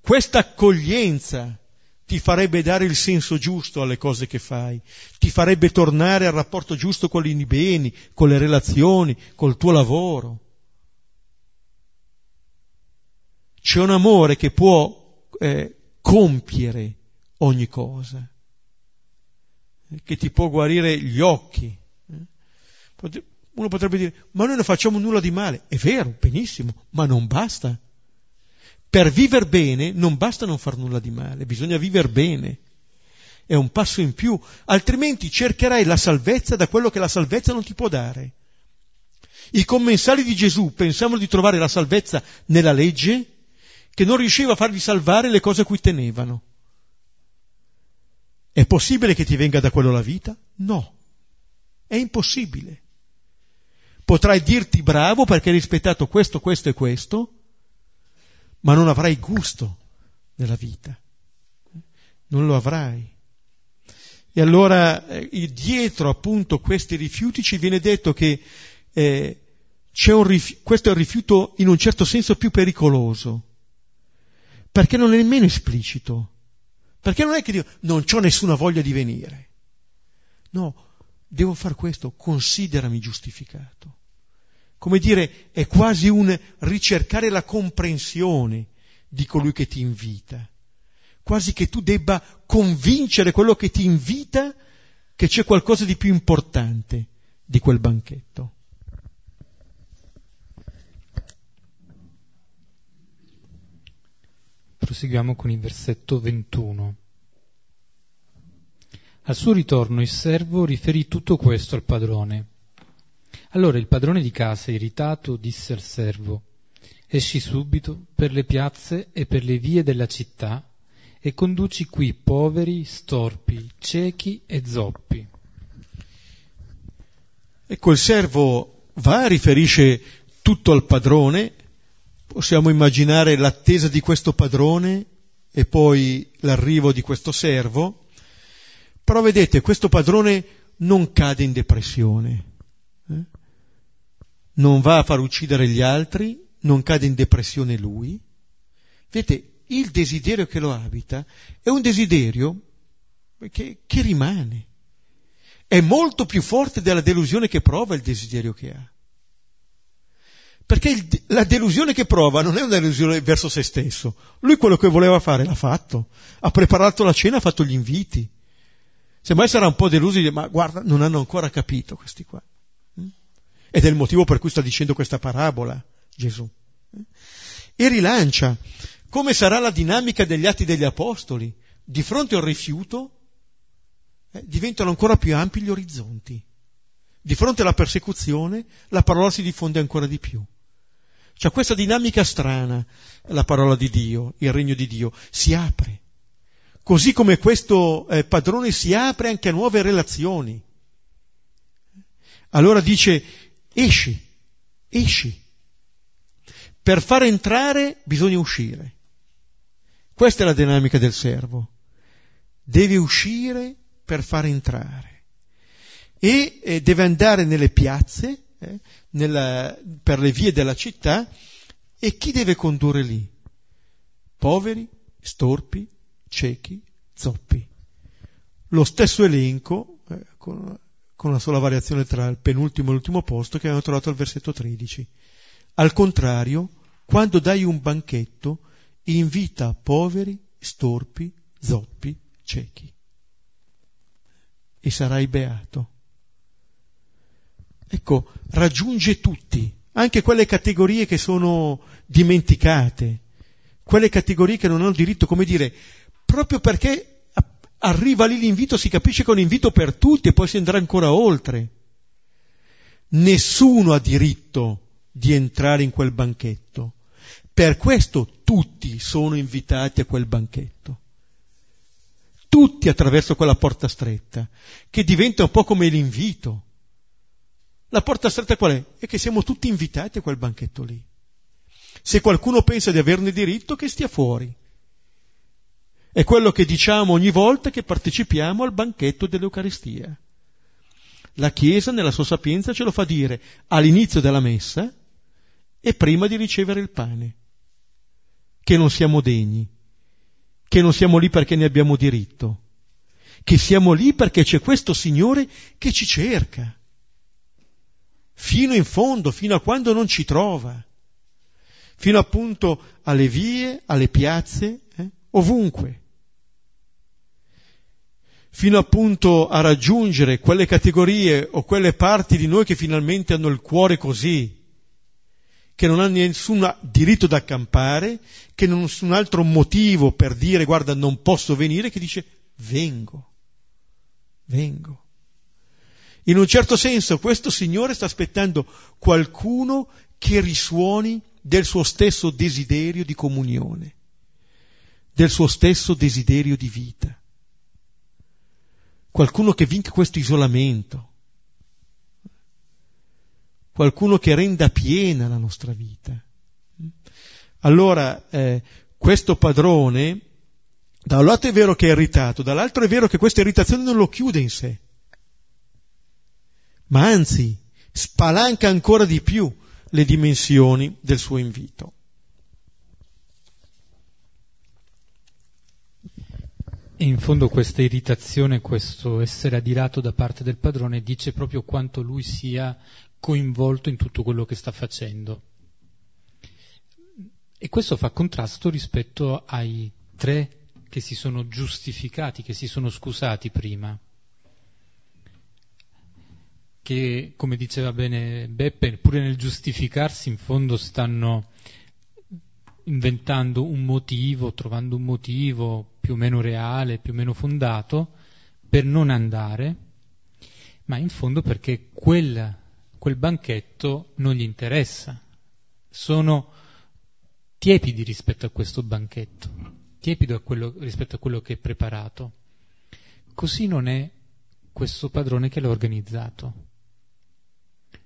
Questa accoglienza ti farebbe dare il senso giusto alle cose che fai, ti farebbe tornare al rapporto giusto con i beni, con le relazioni, col tuo lavoro. C'è un amore che può eh, compiere ogni cosa, che ti può guarire gli occhi. Uno potrebbe dire, ma noi non facciamo nulla di male. È vero, benissimo, ma non basta. Per vivere bene non basta non far nulla di male, bisogna vivere bene. È un passo in più, altrimenti cercherai la salvezza da quello che la salvezza non ti può dare. I commensali di Gesù pensavano di trovare la salvezza nella legge che non riusciva a fargli salvare le cose a cui tenevano. È possibile che ti venga da quello la vita? No, è impossibile. Potrai dirti bravo perché hai rispettato questo, questo e questo, ma non avrai gusto nella vita. Non lo avrai. E allora eh, dietro appunto questi rifiuti ci viene detto che eh, rifiuto, questo è un rifiuto in un certo senso più pericoloso, perché non è nemmeno esplicito, perché non è che dico non ho nessuna voglia di venire. No, devo fare questo, considerami giustificato come dire, è quasi un ricercare la comprensione di colui che ti invita, quasi che tu debba convincere quello che ti invita che c'è qualcosa di più importante di quel banchetto. Proseguiamo con il versetto 21. Al suo ritorno il servo riferì tutto questo al padrone. Allora il padrone di casa, irritato, disse al servo, esci subito per le piazze e per le vie della città e conduci qui poveri, storpi, ciechi e zoppi. Ecco, il servo va, riferisce tutto al padrone, possiamo immaginare l'attesa di questo padrone e poi l'arrivo di questo servo, però vedete, questo padrone non cade in depressione. Eh? non va a far uccidere gli altri, non cade in depressione lui. Vedete, il desiderio che lo abita è un desiderio che, che rimane. È molto più forte della delusione che prova il desiderio che ha. Perché il, la delusione che prova non è una delusione verso se stesso. Lui quello che voleva fare l'ha fatto. Ha preparato la cena, ha fatto gli inviti. Semmai sarà un po' deluso, ma guarda, non hanno ancora capito questi qua. Ed è il motivo per cui sta dicendo questa parabola Gesù. E rilancia come sarà la dinamica degli atti degli apostoli. Di fronte al rifiuto eh, diventano ancora più ampi gli orizzonti. Di fronte alla persecuzione la parola si diffonde ancora di più. C'è questa dinamica strana, la parola di Dio, il regno di Dio, si apre. Così come questo eh, padrone si apre anche a nuove relazioni. Allora dice, esci, esci. Per far entrare bisogna uscire. Questa è la dinamica del servo. Deve uscire per far entrare. E eh, deve andare nelle piazze, eh, nella, per le vie della città, e chi deve condurre lì? Poveri, storpi, ciechi, zoppi. Lo stesso elenco, eh, con, con una sola variazione tra il penultimo e l'ultimo posto che abbiamo trovato al versetto 13. Al contrario, quando dai un banchetto, invita poveri, storpi, zoppi, ciechi. E sarai beato. Ecco, raggiunge tutti, anche quelle categorie che sono dimenticate, quelle categorie che non hanno diritto, come dire, proprio perché arriva lì l'invito, si capisce che è un invito per tutti e poi si andrà ancora oltre. Nessuno ha diritto di entrare in quel banchetto. Per questo tutti sono invitati a quel banchetto. Tutti attraverso quella porta stretta, che diventa un po' come l'invito. La porta stretta qual è? È che siamo tutti invitati a quel banchetto lì. Se qualcuno pensa di averne diritto, che stia fuori. È quello che diciamo ogni volta che partecipiamo al banchetto dell'Eucaristia. La Chiesa nella sua sapienza ce lo fa dire all'inizio della messa e prima di ricevere il pane, che non siamo degni, che non siamo lì perché ne abbiamo diritto, che siamo lì perché c'è questo Signore che ci cerca, fino in fondo, fino a quando non ci trova, fino appunto alle vie, alle piazze, eh, ovunque fino appunto a raggiungere quelle categorie o quelle parti di noi che finalmente hanno il cuore così, che non hanno nessun diritto ad accampare, che non hanno nessun altro motivo per dire guarda non posso venire, che dice vengo, vengo. In un certo senso questo Signore sta aspettando qualcuno che risuoni del suo stesso desiderio di comunione, del suo stesso desiderio di vita. Qualcuno che vinca questo isolamento, qualcuno che renda piena la nostra vita. Allora, eh, questo padrone, da un lato è vero che è irritato, dall'altro è vero che questa irritazione non lo chiude in sé, ma anzi spalanca ancora di più le dimensioni del suo invito. E in fondo questa irritazione, questo essere adirato da parte del padrone dice proprio quanto lui sia coinvolto in tutto quello che sta facendo. E questo fa contrasto rispetto ai tre che si sono giustificati, che si sono scusati prima. Che, come diceva bene Beppe, pure nel giustificarsi in fondo stanno inventando un motivo, trovando un motivo più o meno reale, più o meno fondato, per non andare, ma in fondo perché quel, quel banchetto non gli interessa. Sono tiepidi rispetto a questo banchetto, tiepidi a quello, rispetto a quello che è preparato. Così non è questo padrone che l'ha organizzato.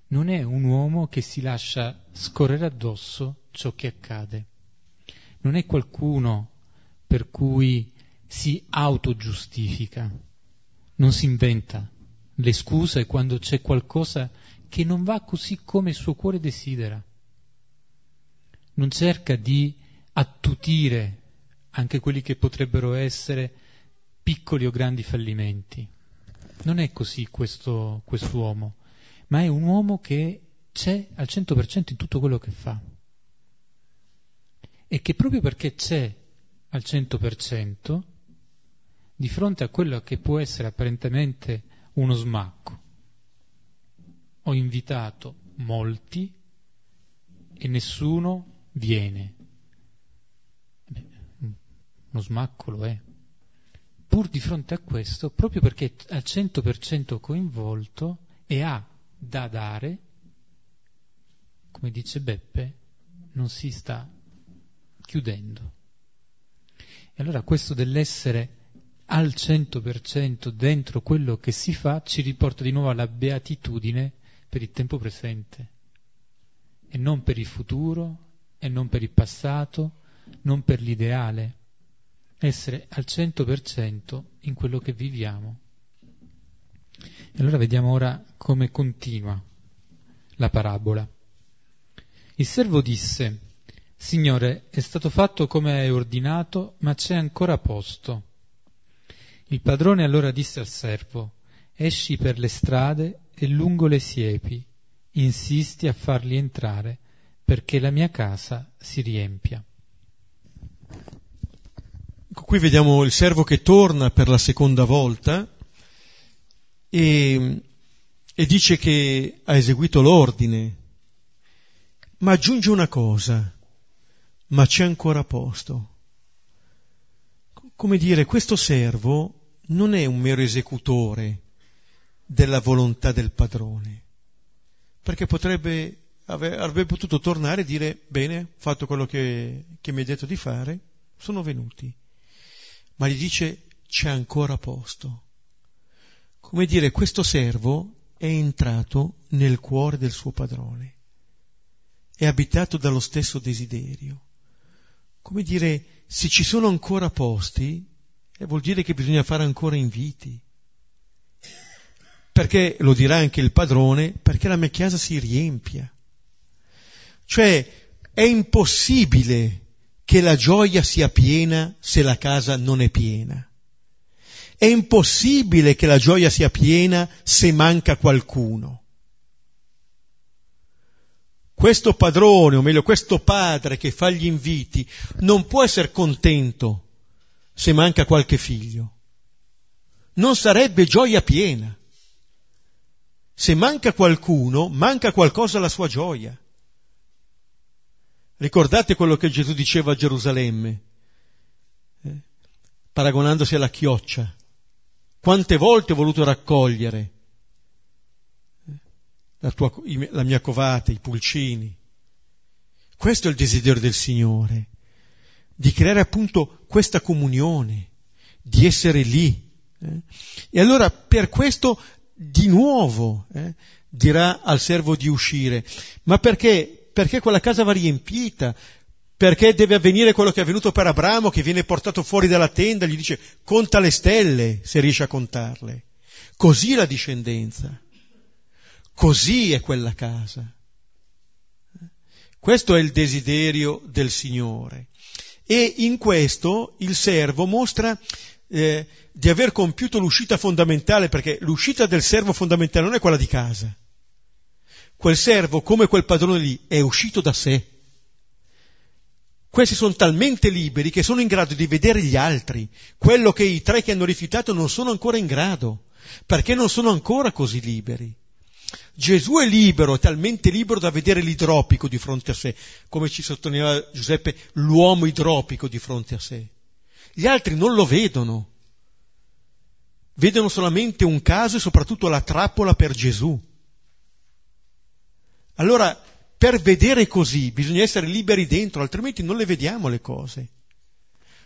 Non è un uomo che si lascia scorrere addosso ciò che accade non è qualcuno per cui si autogiustifica, non si inventa le scuse quando c'è qualcosa che non va così come il suo cuore desidera. Non cerca di attutire anche quelli che potrebbero essere piccoli o grandi fallimenti. Non è così questo quest'uomo, ma è un uomo che c'è al 100% in tutto quello che fa e che proprio perché c'è al 100%, di fronte a quello che può essere apparentemente uno smacco, ho invitato molti e nessuno viene. Uno smacco lo è. Pur di fronte a questo, proprio perché è al 100% coinvolto e ha da dare, come dice Beppe, non si sta chiudendo. E allora questo dell'essere al 100% dentro quello che si fa ci riporta di nuovo alla beatitudine per il tempo presente e non per il futuro e non per il passato, non per l'ideale. Essere al 100% in quello che viviamo. E allora vediamo ora come continua la parabola. Il servo disse, Signore, è stato fatto come hai ordinato, ma c'è ancora posto. Il padrone allora disse al servo, esci per le strade e lungo le siepi, insisti a farli entrare, perché la mia casa si riempia. Ecco, qui vediamo il servo che torna per la seconda volta e, e dice che ha eseguito l'ordine, ma aggiunge una cosa, ma c'è ancora posto. Come dire, questo servo non è un mero esecutore della volontà del padrone, perché potrebbe, avrebbe potuto tornare e dire, bene, ho fatto quello che, che mi hai detto di fare, sono venuti. Ma gli dice, c'è ancora posto. Come dire, questo servo è entrato nel cuore del suo padrone, è abitato dallo stesso desiderio. Come dire, se ci sono ancora posti, eh, vuol dire che bisogna fare ancora inviti. Perché, lo dirà anche il padrone, perché la mia casa si riempia. Cioè, è impossibile che la gioia sia piena se la casa non è piena. È impossibile che la gioia sia piena se manca qualcuno. Questo padrone, o meglio questo padre che fa gli inviti, non può essere contento se manca qualche figlio. Non sarebbe gioia piena. Se manca qualcuno, manca qualcosa alla sua gioia. Ricordate quello che Gesù diceva a Gerusalemme, eh? paragonandosi alla chioccia. Quante volte ho voluto raccogliere la, tua, la mia covata, i pulcini. Questo è il desiderio del Signore, di creare appunto questa comunione, di essere lì. Eh? E allora per questo di nuovo eh, dirà al servo di uscire, ma perché? Perché quella casa va riempita, perché deve avvenire quello che è avvenuto per Abramo, che viene portato fuori dalla tenda, gli dice conta le stelle se riesce a contarle. Così la discendenza, così è quella casa. Questo è il desiderio del Signore. E in questo il servo mostra eh, di aver compiuto l'uscita fondamentale, perché l'uscita del servo fondamentale non è quella di casa. Quel servo, come quel padrone lì, è uscito da sé questi sono talmente liberi che sono in grado di vedere gli altri, quello che i tre che hanno rifiutato non sono ancora in grado, perché non sono ancora così liberi. Gesù è libero, è talmente libero da vedere l'idropico di fronte a sé, come ci sottolineava Giuseppe, l'uomo idropico di fronte a sé. Gli altri non lo vedono, vedono solamente un caso e soprattutto la trappola per Gesù. Allora per vedere così bisogna essere liberi dentro, altrimenti non le vediamo le cose.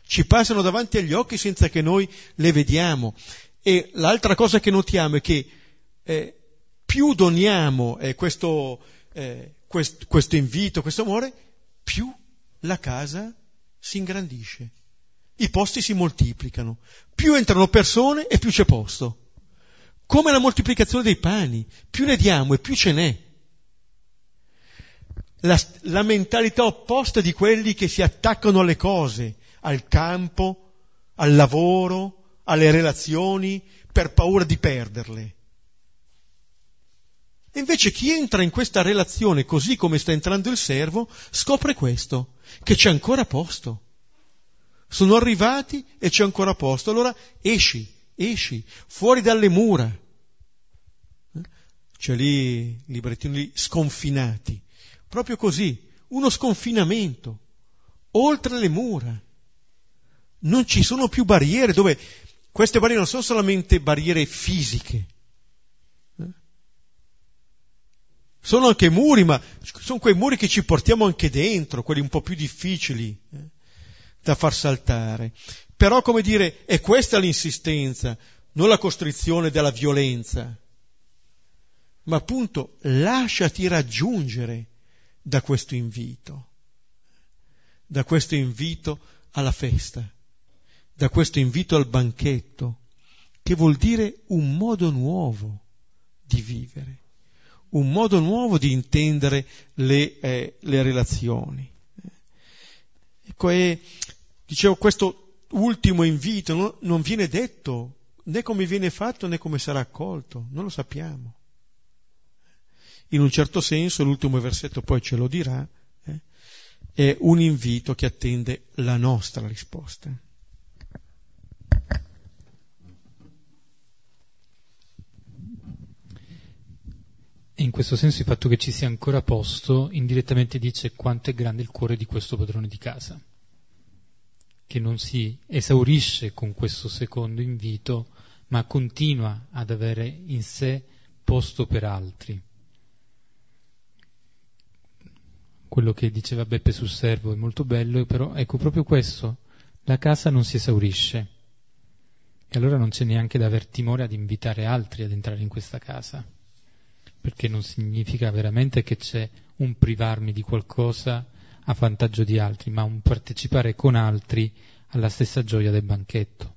Ci passano davanti agli occhi senza che noi le vediamo. E l'altra cosa che notiamo è che eh, più doniamo eh, questo, eh, quest, questo invito, questo amore, più la casa si ingrandisce. I posti si moltiplicano. Più entrano persone e più c'è posto. Come la moltiplicazione dei pani. Più ne diamo e più ce n'è la, la mentalità opposta di quelli che si attaccano alle cose, al campo, al lavoro, alle relazioni, per paura di perderle. E invece chi entra in questa relazione così come sta entrando il servo, scopre questo, che c'è ancora posto. Sono arrivati e c'è ancora posto. Allora esci, esci, fuori dalle mura. Eh? C'è lì librettini lì sconfinati. Proprio così, uno sconfinamento, oltre le mura. Non ci sono più barriere dove queste barriere non sono solamente barriere fisiche, eh? sono anche muri, ma sono quei muri che ci portiamo anche dentro, quelli un po' più difficili eh, da far saltare. Però, come dire, è questa l'insistenza, non la costrizione della violenza, ma appunto lasciati raggiungere da questo invito, da questo invito alla festa, da questo invito al banchetto, che vuol dire un modo nuovo di vivere, un modo nuovo di intendere le, eh, le relazioni. Ecco, e, dicevo, questo ultimo invito no, non viene detto né come viene fatto né come sarà accolto, non lo sappiamo in un certo senso, l'ultimo versetto poi ce lo dirà, eh, è un invito che attende la nostra risposta. E in questo senso il fatto che ci sia ancora posto indirettamente dice quanto è grande il cuore di questo padrone di casa, che non si esaurisce con questo secondo invito, ma continua ad avere in sé posto per altri. Quello che diceva Beppe sul servo è molto bello, però ecco proprio questo, la casa non si esaurisce. E allora non c'è neanche da aver timore ad invitare altri ad entrare in questa casa perché non significa veramente che c'è un privarmi di qualcosa a vantaggio di altri, ma un partecipare con altri alla stessa gioia del banchetto.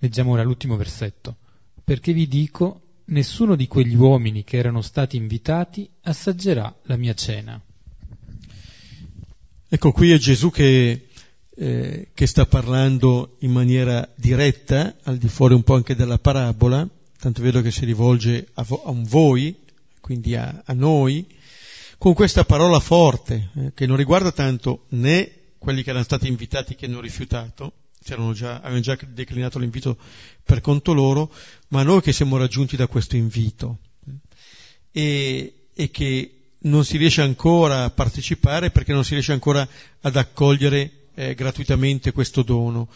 Leggiamo ora l'ultimo versetto. Perché vi dico, nessuno di quegli uomini che erano stati invitati assaggerà la mia cena. Ecco, qui è Gesù che, eh, che sta parlando in maniera diretta, al di fuori un po' anche della parabola, tanto vedo che si rivolge a, vo- a un voi, quindi a, a, noi, con questa parola forte, eh, che non riguarda tanto né quelli che erano stati invitati che hanno rifiutato, avevano già declinato l'invito per conto loro, ma noi che siamo raggiunti da questo invito e, e che non si riesce ancora a partecipare perché non si riesce ancora ad accogliere eh, gratuitamente questo dono.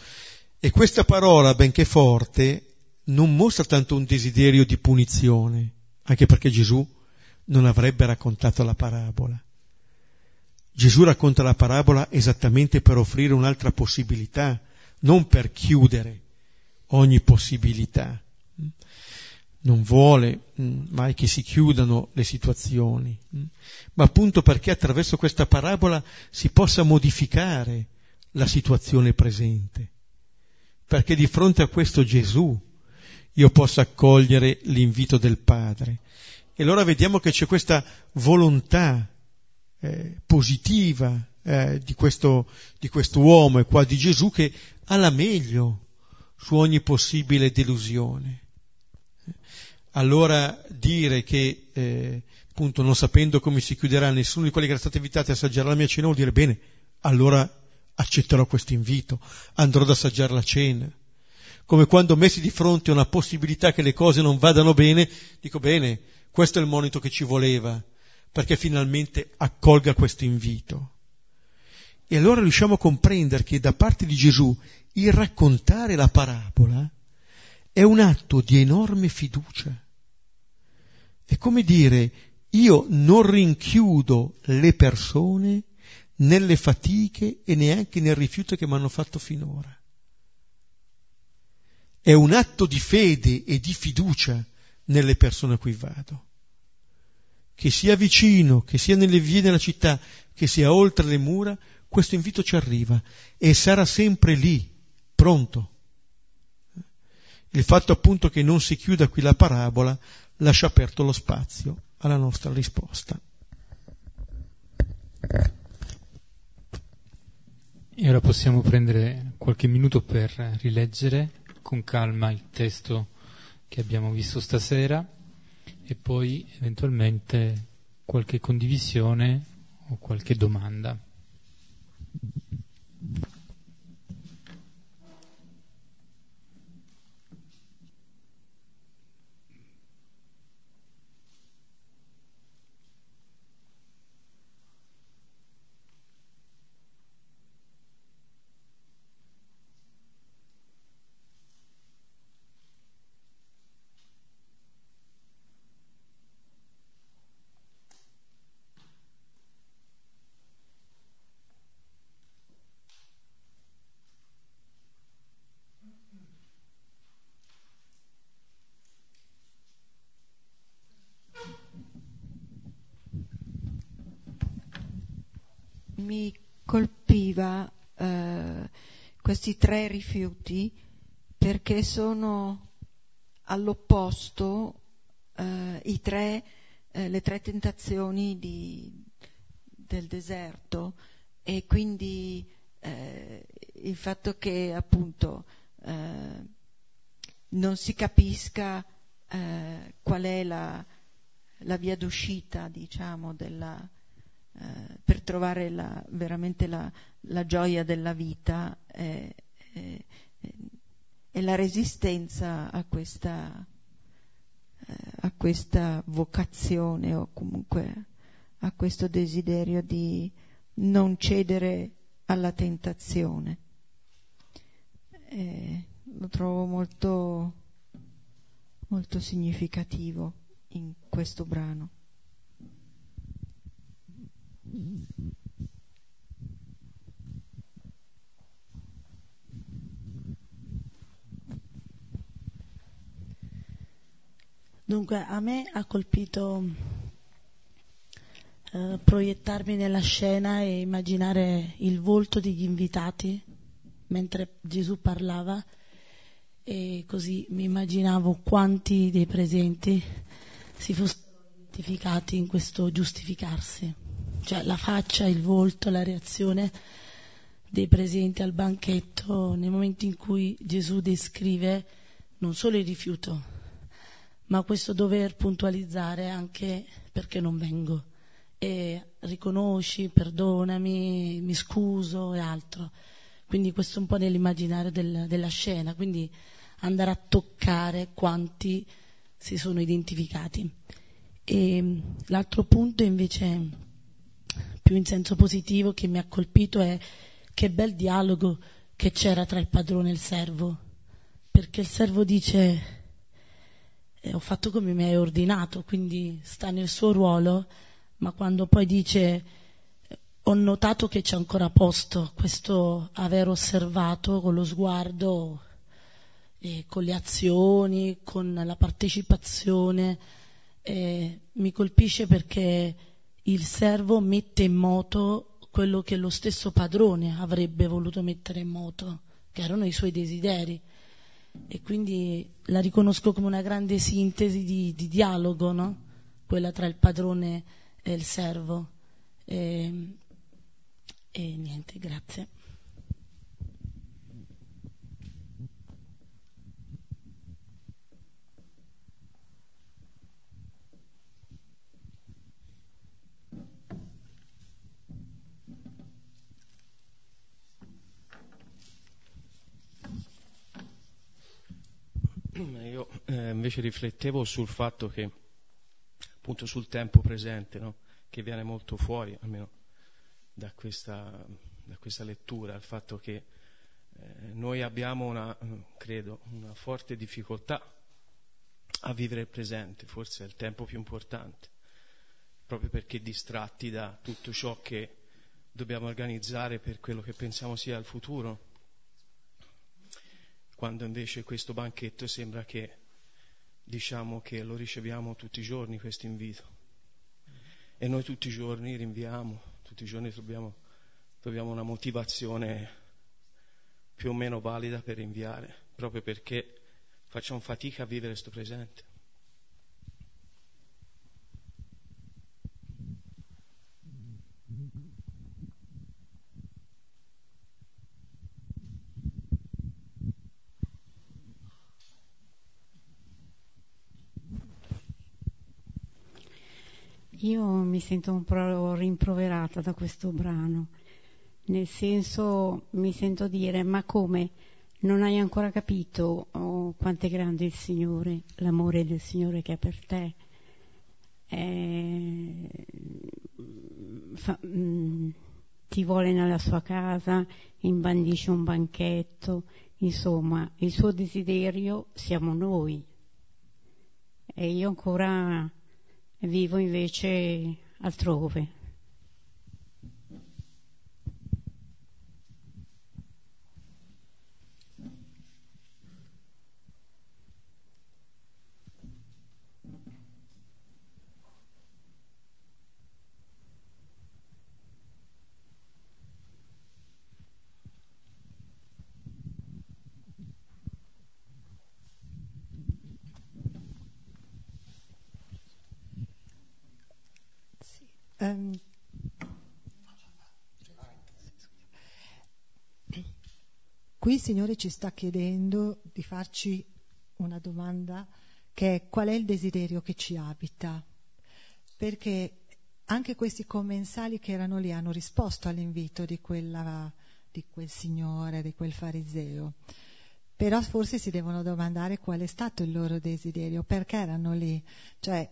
E questa parola, benché forte, non mostra tanto un desiderio di punizione, anche perché Gesù non avrebbe raccontato la parabola. Gesù racconta la parabola esattamente per offrire un'altra possibilità, non per chiudere ogni possibilità. Non vuole mm, mai che si chiudano le situazioni, mm, ma appunto perché attraverso questa parabola si possa modificare la situazione presente. Perché di fronte a questo Gesù io possa accogliere l'invito del Padre. E allora vediamo che c'è questa volontà eh, positiva eh, di, questo, di uomo e qua di Gesù che ha la meglio su ogni possibile delusione. Allora dire che, eh, appunto, non sapendo come si chiuderà nessuno di quelli che erano stati invitati a assaggiare la mia cena, vuol dire bene, allora accetterò questo invito, andrò ad assaggiare la cena come quando messi di fronte a una possibilità che le cose non vadano bene, dico bene, questo è il monito che ci voleva, perché finalmente accolga questo invito. E allora riusciamo a comprendere che da parte di Gesù il raccontare la parabola è un atto di enorme fiducia. È come dire, io non rinchiudo le persone nelle fatiche e neanche nel rifiuto che mi hanno fatto finora è un atto di fede e di fiducia nelle persone a cui vado. Che sia vicino, che sia nelle vie della città, che sia oltre le mura, questo invito ci arriva e sarà sempre lì, pronto. Il fatto appunto che non si chiuda qui la parabola lascia aperto lo spazio alla nostra risposta. E ora possiamo prendere qualche minuto per rileggere con calma il testo che abbiamo visto stasera e poi eventualmente qualche condivisione o qualche domanda. mi colpiva eh, questi tre rifiuti perché sono all'opposto eh, tre, eh, le tre tentazioni di, del deserto. E quindi eh, il fatto che appunto eh, non si capisca eh, qual è la, la via d'uscita, diciamo, della, eh, per trovare la, veramente la, la, gioia della vita è, è, è la resistenza a questa, eh, a questa vocazione o comunque a questo desiderio di non cedere alla tentazione. Eh, lo trovo molto, molto significativo in questo brano. Dunque, a me ha colpito eh, proiettarmi nella scena e immaginare il volto degli invitati mentre Gesù parlava e così mi immaginavo quanti dei presenti si fossero identificati in questo giustificarsi, cioè la faccia, il volto, la reazione dei presenti al banchetto nel momento in cui Gesù descrive non solo il rifiuto, ma questo dover puntualizzare anche perché non vengo e riconosci, perdonami, mi scuso e altro. Quindi questo è un po' nell'immaginario del, della scena, quindi andare a toccare quanti si sono identificati. E l'altro punto invece più in senso positivo che mi ha colpito è che bel dialogo che c'era tra il padrone e il servo, perché il servo dice eh, ho fatto come mi hai ordinato, quindi sta nel suo ruolo, ma quando poi dice ho notato che c'è ancora posto questo aver osservato con lo sguardo, e con le azioni, con la partecipazione. Eh, mi colpisce perché il servo mette in moto quello che lo stesso padrone avrebbe voluto mettere in moto, che erano i suoi desideri. E quindi la riconosco come una grande sintesi di, di dialogo, no? quella tra il padrone e il servo. E, e niente, grazie. Io eh, invece riflettevo sul fatto che, appunto sul tempo presente, no? che viene molto fuori, almeno da questa, da questa lettura, il fatto che eh, noi abbiamo una, credo, una forte difficoltà a vivere il presente, forse è il tempo più importante, proprio perché distratti da tutto ciò che dobbiamo organizzare per quello che pensiamo sia il futuro, quando invece questo banchetto sembra che diciamo che lo riceviamo tutti i giorni questo invito e noi tutti i giorni rinviamo tutti i giorni troviamo, troviamo una motivazione più o meno valida per inviare, proprio perché facciamo fatica a vivere questo presente. Io mi sento un po' rimproverata da questo brano, nel senso mi sento dire ma come non hai ancora capito oh, quanto è grande il Signore, l'amore del Signore che ha per te? Eh, fa, mh, mm, ti vuole nella sua casa, imbandisce un banchetto, insomma il suo desiderio siamo noi. E io ancora vivo invece altrove. Um, qui il Signore ci sta chiedendo di farci una domanda che è qual è il desiderio che ci abita? perché anche questi commensali che erano lì hanno risposto all'invito di, quella, di quel signore, di quel fariseo. Però forse si devono domandare qual è stato il loro desiderio, perché erano lì. Cioè,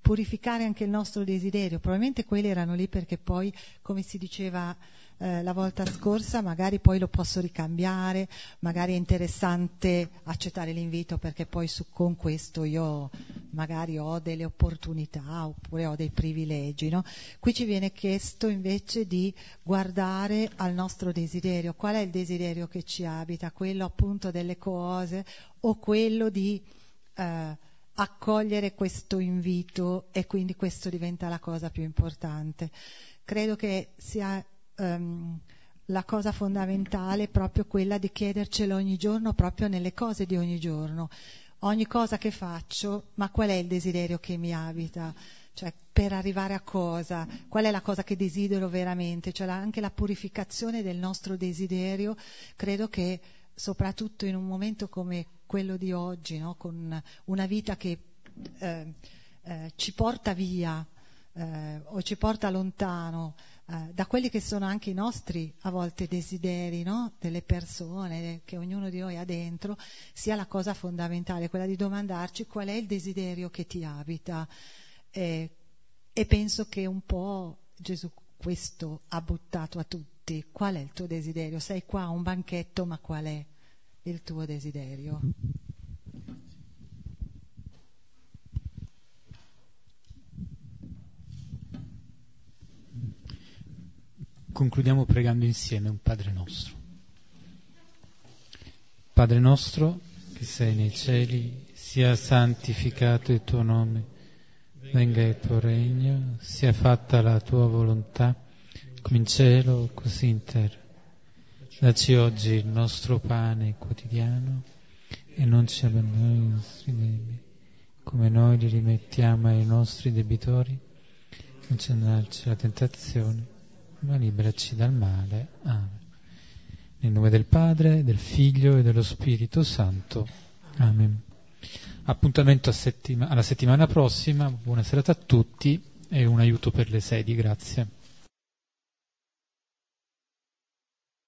purificare anche il nostro desiderio. Probabilmente quelli erano lì perché poi, come si diceva eh, la volta scorsa, magari poi lo posso ricambiare, magari è interessante accettare l'invito perché poi su, con questo io magari ho delle opportunità oppure ho dei privilegi. No? Qui ci viene chiesto invece di guardare al nostro desiderio. Qual è il desiderio che ci abita? Quello appunto delle cose o quello di... Eh, accogliere questo invito e quindi questo diventa la cosa più importante. Credo che sia um, la cosa fondamentale proprio quella di chiedercelo ogni giorno, proprio nelle cose di ogni giorno. Ogni cosa che faccio, ma qual è il desiderio che mi abita? Cioè, per arrivare a cosa? Qual è la cosa che desidero veramente? Cioè, anche la purificazione del nostro desiderio, credo che soprattutto in un momento come quello di oggi, no? con una vita che eh, eh, ci porta via eh, o ci porta lontano eh, da quelli che sono anche i nostri a volte desideri no? delle persone che ognuno di noi ha dentro, sia la cosa fondamentale, quella di domandarci qual è il desiderio che ti abita. e penso che un po' Gesù questo ha buttato a tutti. Qual è il tuo desiderio? Sei qua a un banchetto, ma qual è? il tuo desiderio. Concludiamo pregando insieme un Padre nostro. Padre nostro che sei nei cieli, sia santificato il tuo nome, venga il tuo regno, sia fatta la tua volontà, come in cielo, così in terra. Dacci oggi il nostro pane quotidiano e non ci abbandoni i nostri debiti, come noi li rimettiamo ai nostri debitori, non ci andarci la tentazione, ma liberaci dal male. Amen. Nel nome del Padre, del Figlio e dello Spirito Santo. Amen. Appuntamento settima- alla settimana prossima, buona serata a tutti e un aiuto per le sedi, grazie.